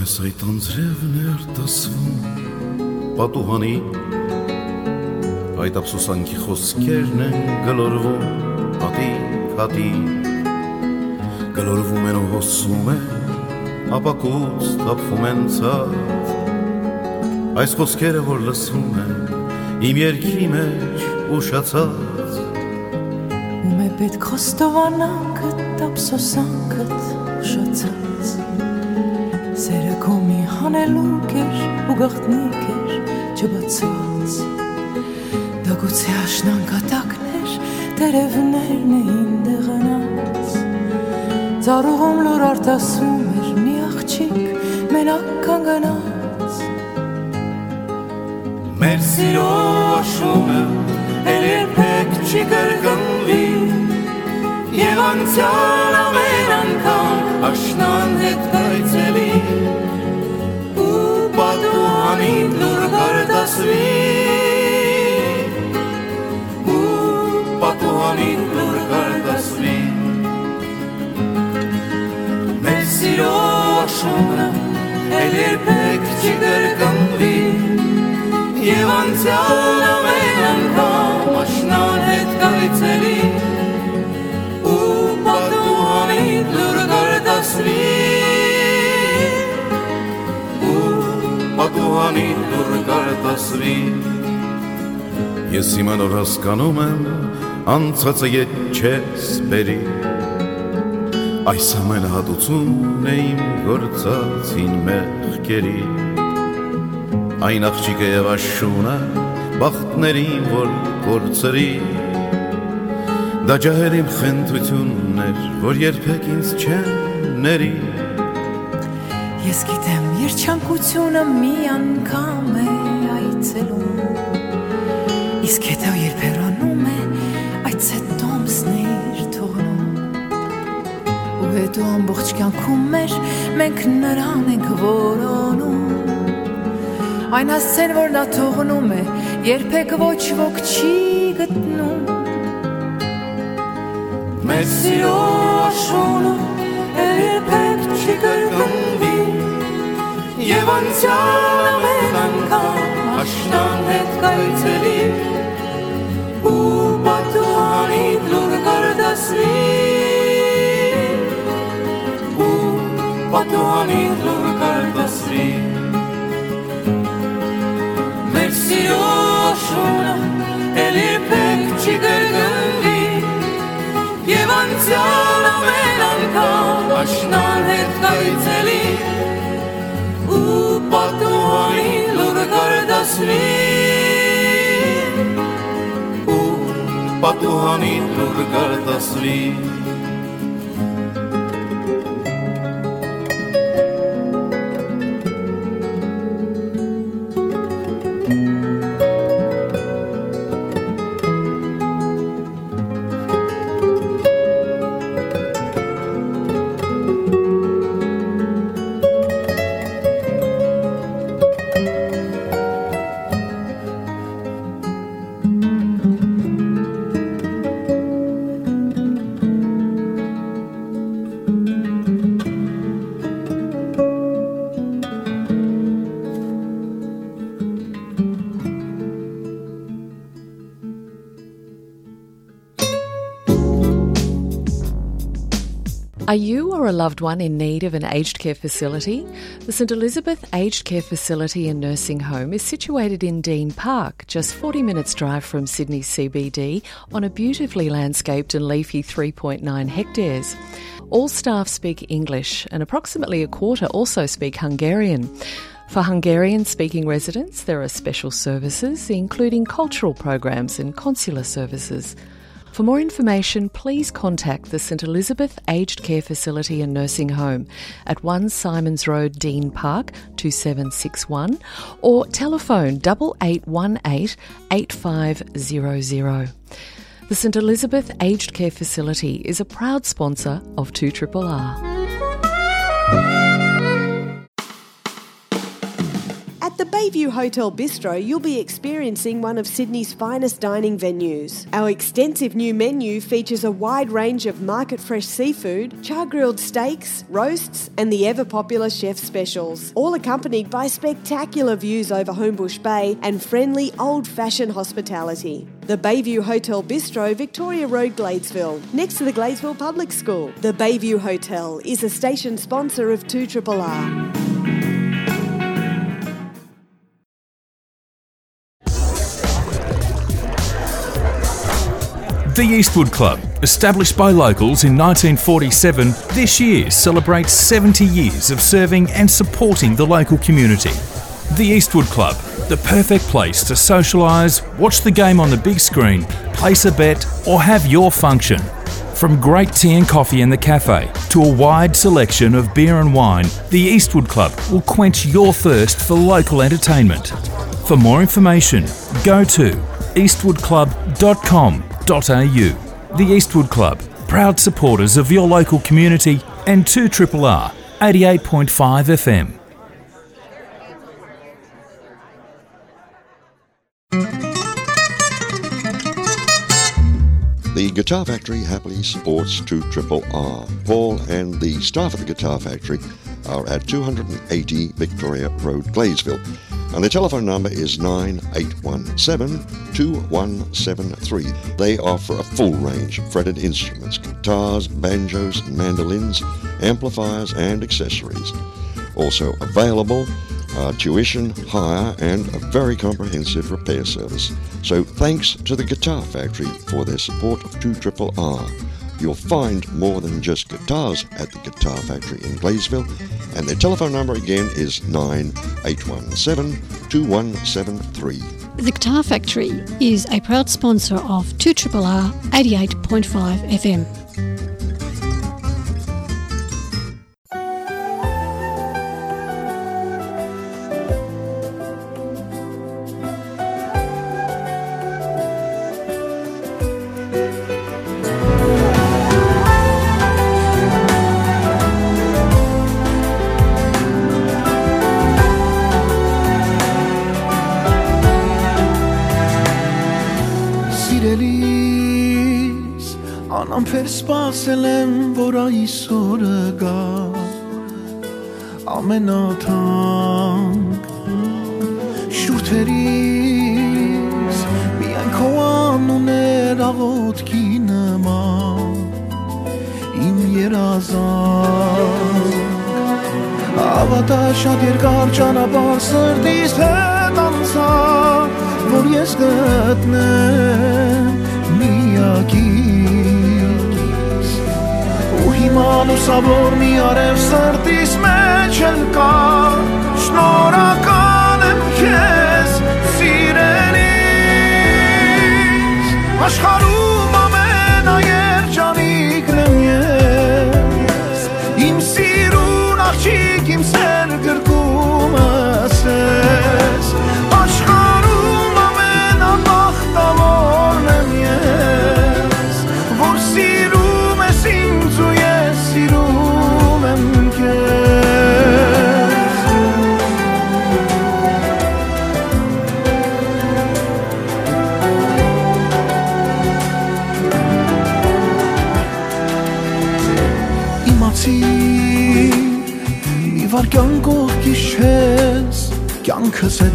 ես այդ անձրևն էր տասվում պատուհանի այդ ափսոսանքի խոսքերն են գլորվում պատի պատի գլորվում են ու հոսում են ապակուց տապվում են ցած այս խոսքերը որ լսում են իմ երկրի մեջ ուշացած ում է պետք խոստովանանքը տափսոսանքը հանելուկ էր ու գաղտնիք էր չբացված դա գուցե աշնան կատակներ տերևներն էին դեղնած ծառուղում լուր արտասում էր մի աղջիկ մենակ կանգնած մեր սիրո աշունը էլ երբեք չի կրկնվի Եվ անցյալ ամեն անգամ աշնան հետ կայցելի կարդասվի Ու պատուհանին լուր կարդասվի Մեր սիրո աշունը էլ երբեք չի կրկնվի Եվ անցյալ ամեն անգամ աշնան հետ կայցելի Ու պատուհանին լուր կարդասվի Ու պատուհանին լուր կարդասվի Ես հիմա նոր հասկանում եմ անցածը ետ չես բերի Այս ամենը հատուցումն է իմ գործածին մեղքերի Այն աղջիկը եւ աշունը բախտներին որ կորցրի Դա ջահել իմ խնդությունն էր, որ երբեք ինձ չեն ների Ես գիտեմ, երջանկությունը մի անգամ է այցելում Իսկ հետո երբ հեռանում է, այդ իր թողնում Ու հետո ամբողջ կյանքում մեր մենք նրան ենք որոնում Այն հասցեն, որ նա թողնում է, երբեք ոչ ոք չի գտնում Մեր սիրո աշունը երբեք չի կրկնվի Եվ անցյալ ամեն անգամ աշնան հետ կայցելի Ու պատուհանին լուր կարդասվի Ու պատուհանին լուր կարդասվի Մեր սիրո աշունը էլ երբեք չի կրկնվի Եվ անցյալ ամեն անգամ աշնան հետ կայցելի Oni lube kore da svi U patuhani lube kore da svi a loved one in need of an aged care facility? The St Elizabeth Aged Care Facility and Nursing Home is situated in Dean Park, just 40 minutes drive from Sydney CBD on a beautifully landscaped and leafy 3.9 hectares. All staff speak English and approximately a quarter also speak Hungarian. For Hungarian speaking residents, there are special services, including cultural programs and consular services. For more information, please contact the St Elizabeth Aged Care Facility and Nursing Home at 1 Simons Road, Dean Park, 2761, or telephone 8818 8500. The St Elizabeth Aged Care Facility is a proud sponsor of 2RRR. The Bayview Hotel Bistro, you'll be experiencing one of Sydney's finest dining venues. Our extensive new menu features a wide range of market fresh seafood, char grilled steaks, roasts, and the ever popular chef specials, all accompanied by spectacular views over Homebush Bay and friendly old fashioned hospitality. The Bayview Hotel Bistro, Victoria Road, Gladesville, next to the Gladesville Public School. The Bayview Hotel is a station sponsor of 2RRR. The Eastwood Club, established by locals in 1947, this year celebrates 70 years of serving and supporting the local community. The Eastwood Club, the perfect place to socialise, watch the game on the big screen, place a bet, or have your function. From great tea and coffee in the cafe to a wide selection of beer and wine, the Eastwood Club will quench your thirst for local entertainment. For more information, go to eastwoodclub.com.au. The Eastwood Club, proud supporters of your local community and 2RRR 88.5 FM. The Guitar Factory happily supports 2 Triple R. Paul and the staff at the Guitar Factory are at 280 Victoria Road, Glaysville. And the telephone number is 9817 2173. They offer a full range of fretted instruments guitars, banjos, mandolins, amplifiers, and accessories. Also available uh, tuition, hire, and a very comprehensive repair service. So thanks to the Guitar Factory for their support of 2 Triple R. You'll find more than just guitars at the Guitar Factory in Glaysville, and their telephone number again is 9817 2173. The Guitar Factory is a proud sponsor of 2RRR 88.5 FM. Սպասել եմ որ այսօրը գա ամենաթանկ լուսավոր մի արև սրտիս մեջ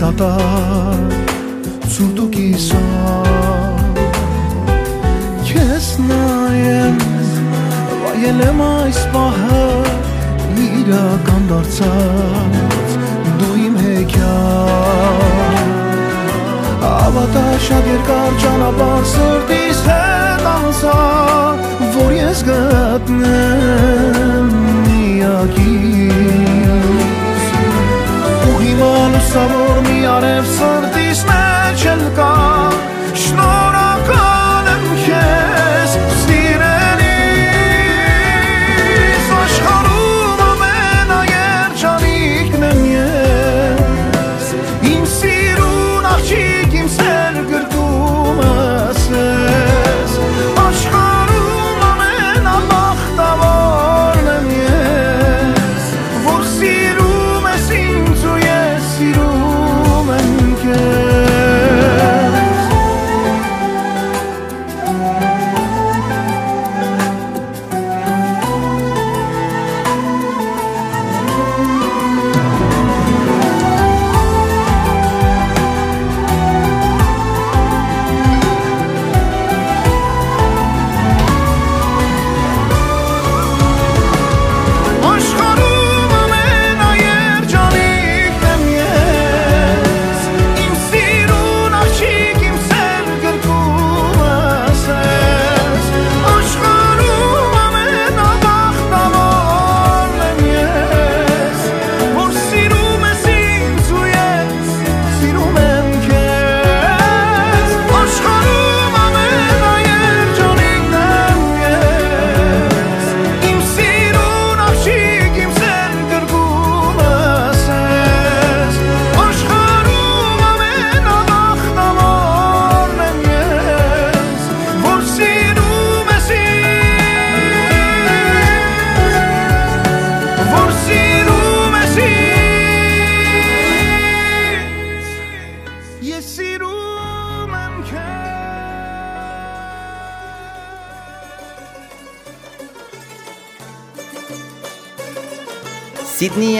կյանքս է դատար ցուրտուկիսա քեզ նայեմ վայել եմ այս պահը իրական դարձած դու իմ հեքիաթ Ավատա շատ երկար ճանապարհ սրտիս հետ անցա որ ես գտնեմ միակից լուսավոր մի արև սրտիս մեջ էլ կա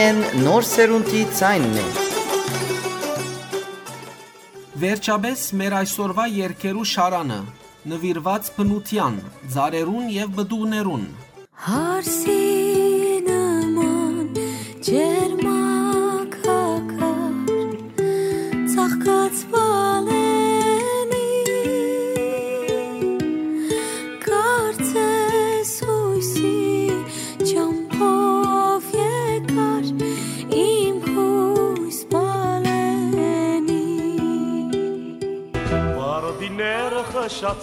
Սիդնիեն նոր սերունդի ցայնն է։ Վերջաբես մեր այսօրվա երկերու շարանը նվիրված բնության, ծարերուն եւ բդուղներուն։ Հարսի նման ջերմակ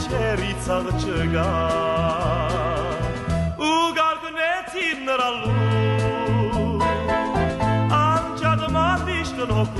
Դու խաչերի ցաղ չգա Ու գարգնեցի նրա լու Անջադ մատիշտն հոգու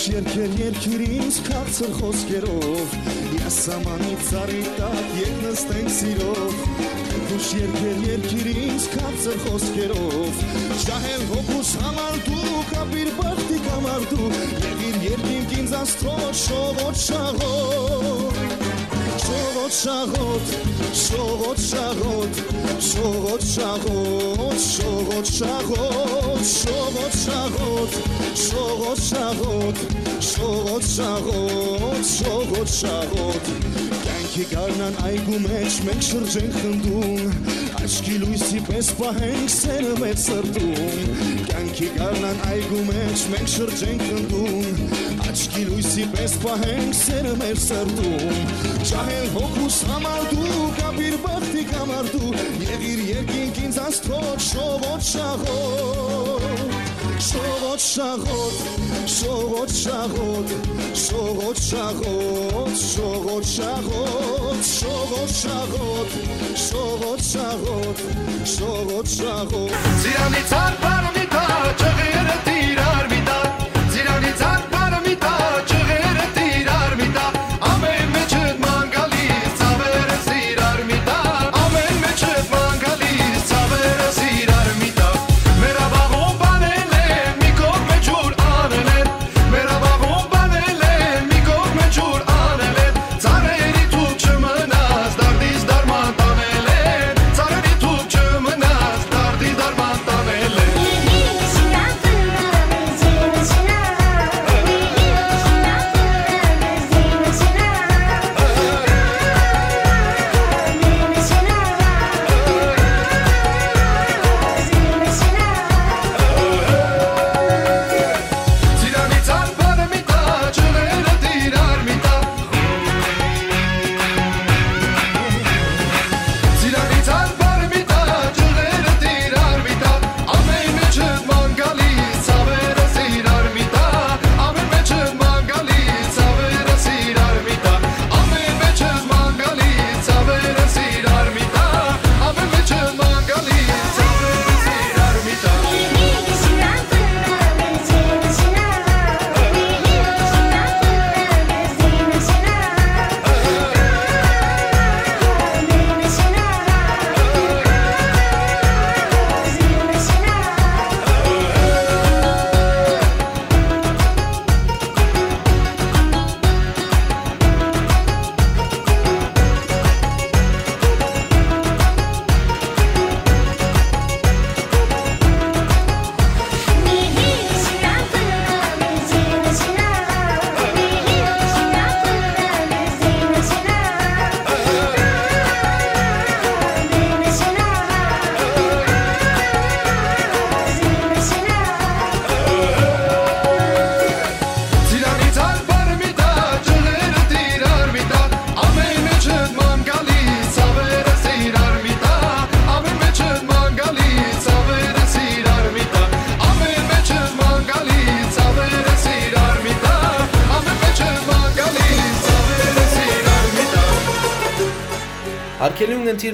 Քնքուշ երկեր երկիր ինձ կացր խոսքերով Ես ամանից արնդակ եկնստենք սիրով Քնքուշ երկեր երկիր ինձ կացր խոսքերով Շահել հոգուս համար դու կապիր բախտիկ համար դու Եվ իր երկինք ինձ աստրոտ շողոտ շաղոտ Շողոտ շաղոտ, շողոտ շաղոտ, շողոտ շաղոտ, շողոտ շաղոտ, շողոտ շաղոտ, շողոտ շաղոտ, շողոտ շաղոտ, շողոտ շաղոտ Կյանքի գարնան այգու մեջ մենք շրջենք խնդում Աչքի լույսի պես պահենք սերը մեծ սրտում Կյանքի գարնան այգու մեջ մենք շրջենք խնդում Աչքի լույսի պես պահենք սերը մեր սրտում Ճահել հոգուս համար դու կապիր բախտիկ համար դու Եվ իր երկինք ինձ աստվոտ շովոտ շաղոտ שורות שרות, שורות שרות, שורות שרות, שורות שרות, שורות שרות, שורות שרות, שורות שרות. זיעה ניצן פרמיטה, צ'כי ילד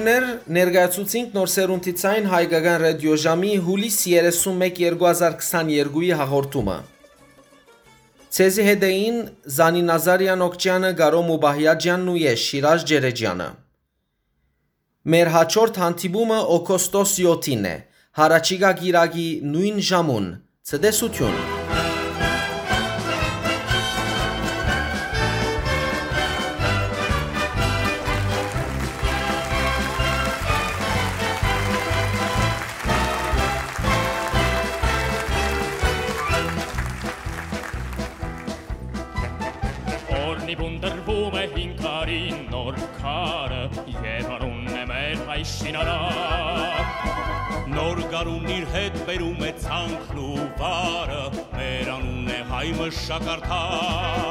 ընկերներ, ներկայացուցինք նոր սերունդիցային հայկական ռադիոժամի հուլիս 31-2022-ի հաղորդումը։ Ցեզի հետ էին Զանի Նազարյան Օկչյանը, Գարո Մուբահյաջյանն ու ես, Շիրաժ Ջերեջյանը։ Մեր հաջորդ հանդիպումը օգոստոս 7-ին է։ Հարաճիգա Գիրագի նույն ժամուն։ Ցտեսություն։ Jakarta.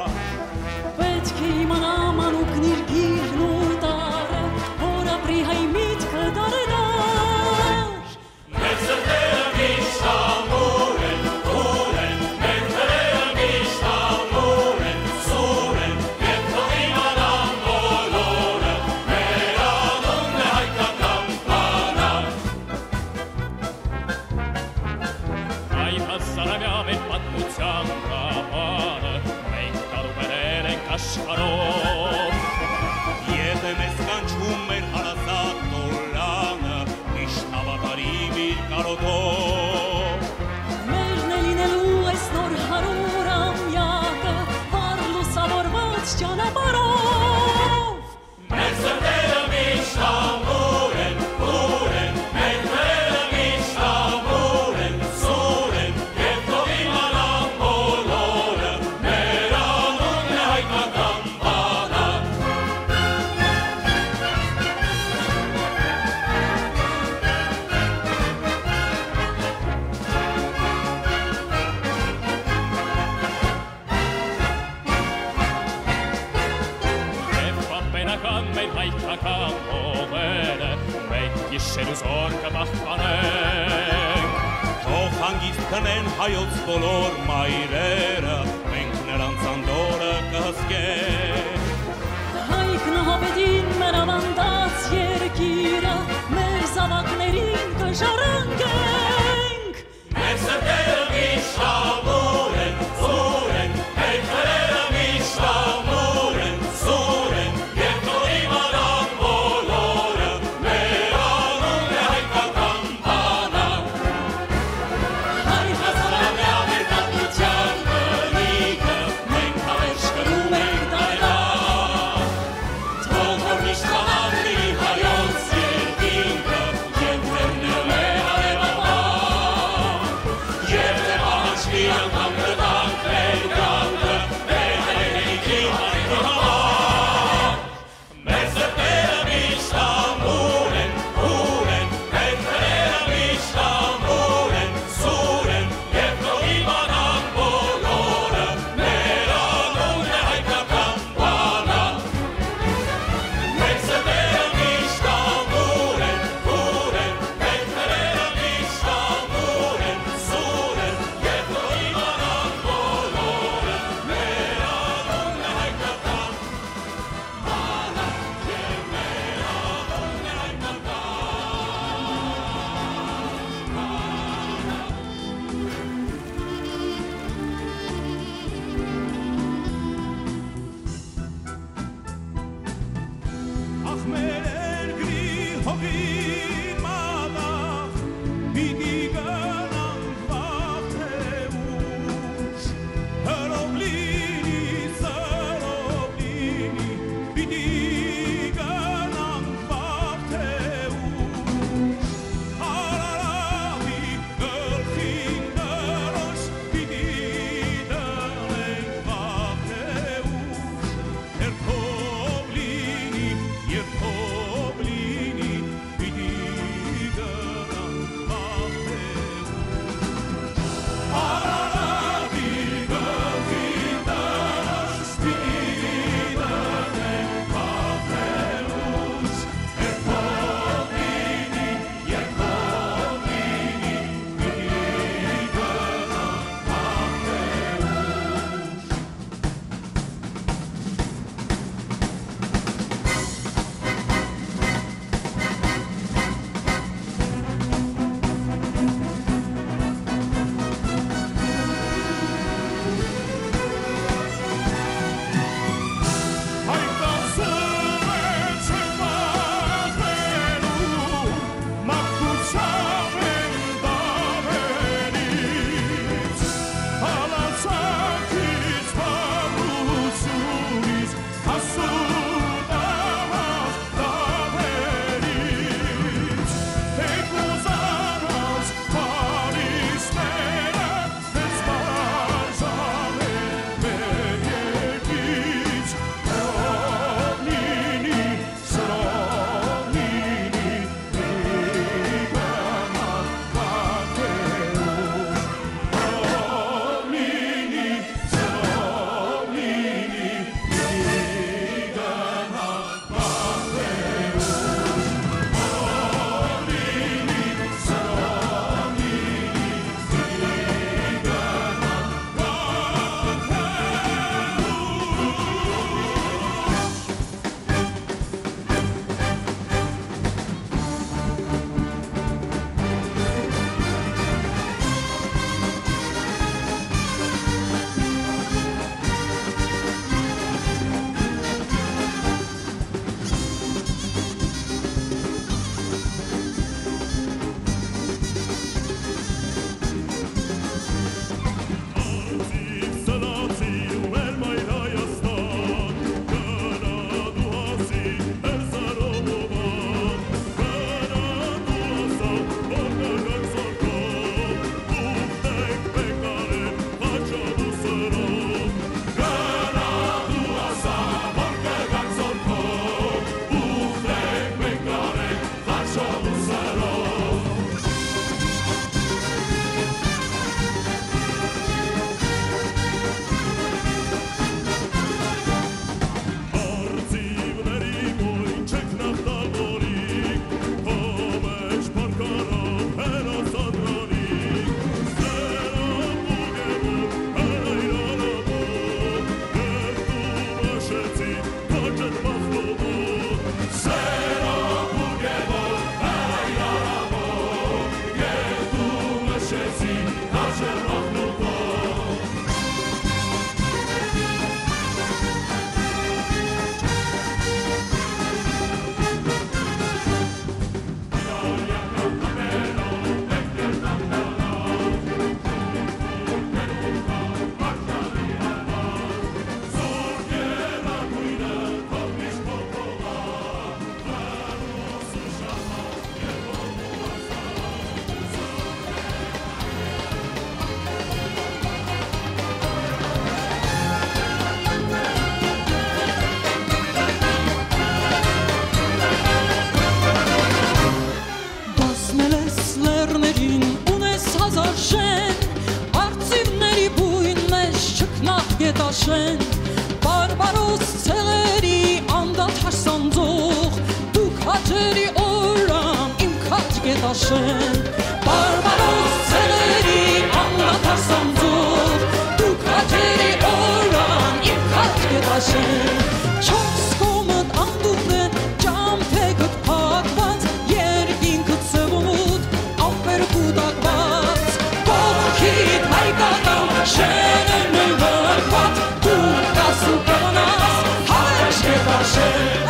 քաշեն բարբարոս ցեղերի անլաթար սամձով դուք հաջերի օրան իմ քաջ կդաշեն չորս կոմդ անդուն է ճամփեգդ փակված երկինքդ սվումուտ ապեր կուտակված կողքիդ հայկական շենը նվարկված դու կասու կանաս հայ կդաշեն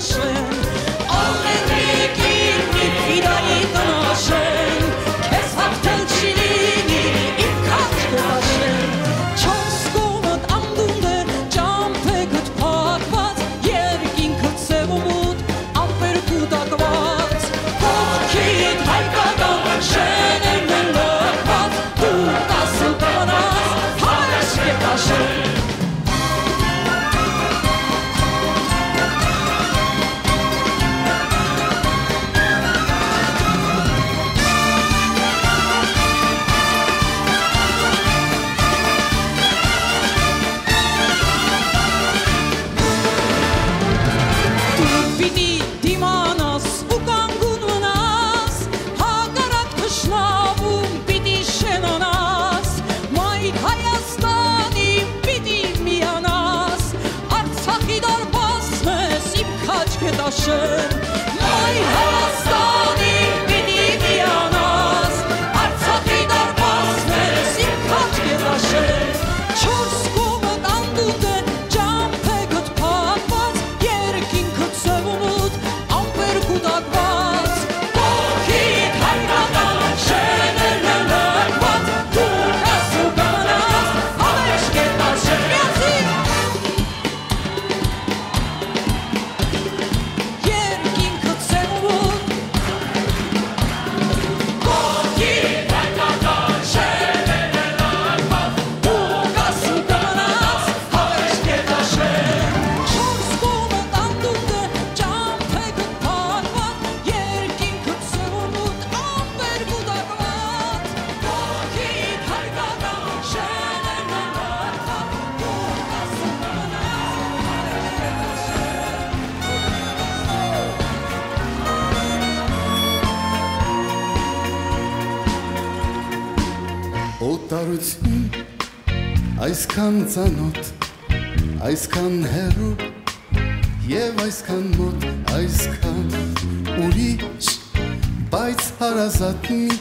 Flaschen. Augenblick, gib mir wieder մեծանոտ այսքան հեռու եւ այսքան մոտ այսքան ուրիշ բայց հարազատ մի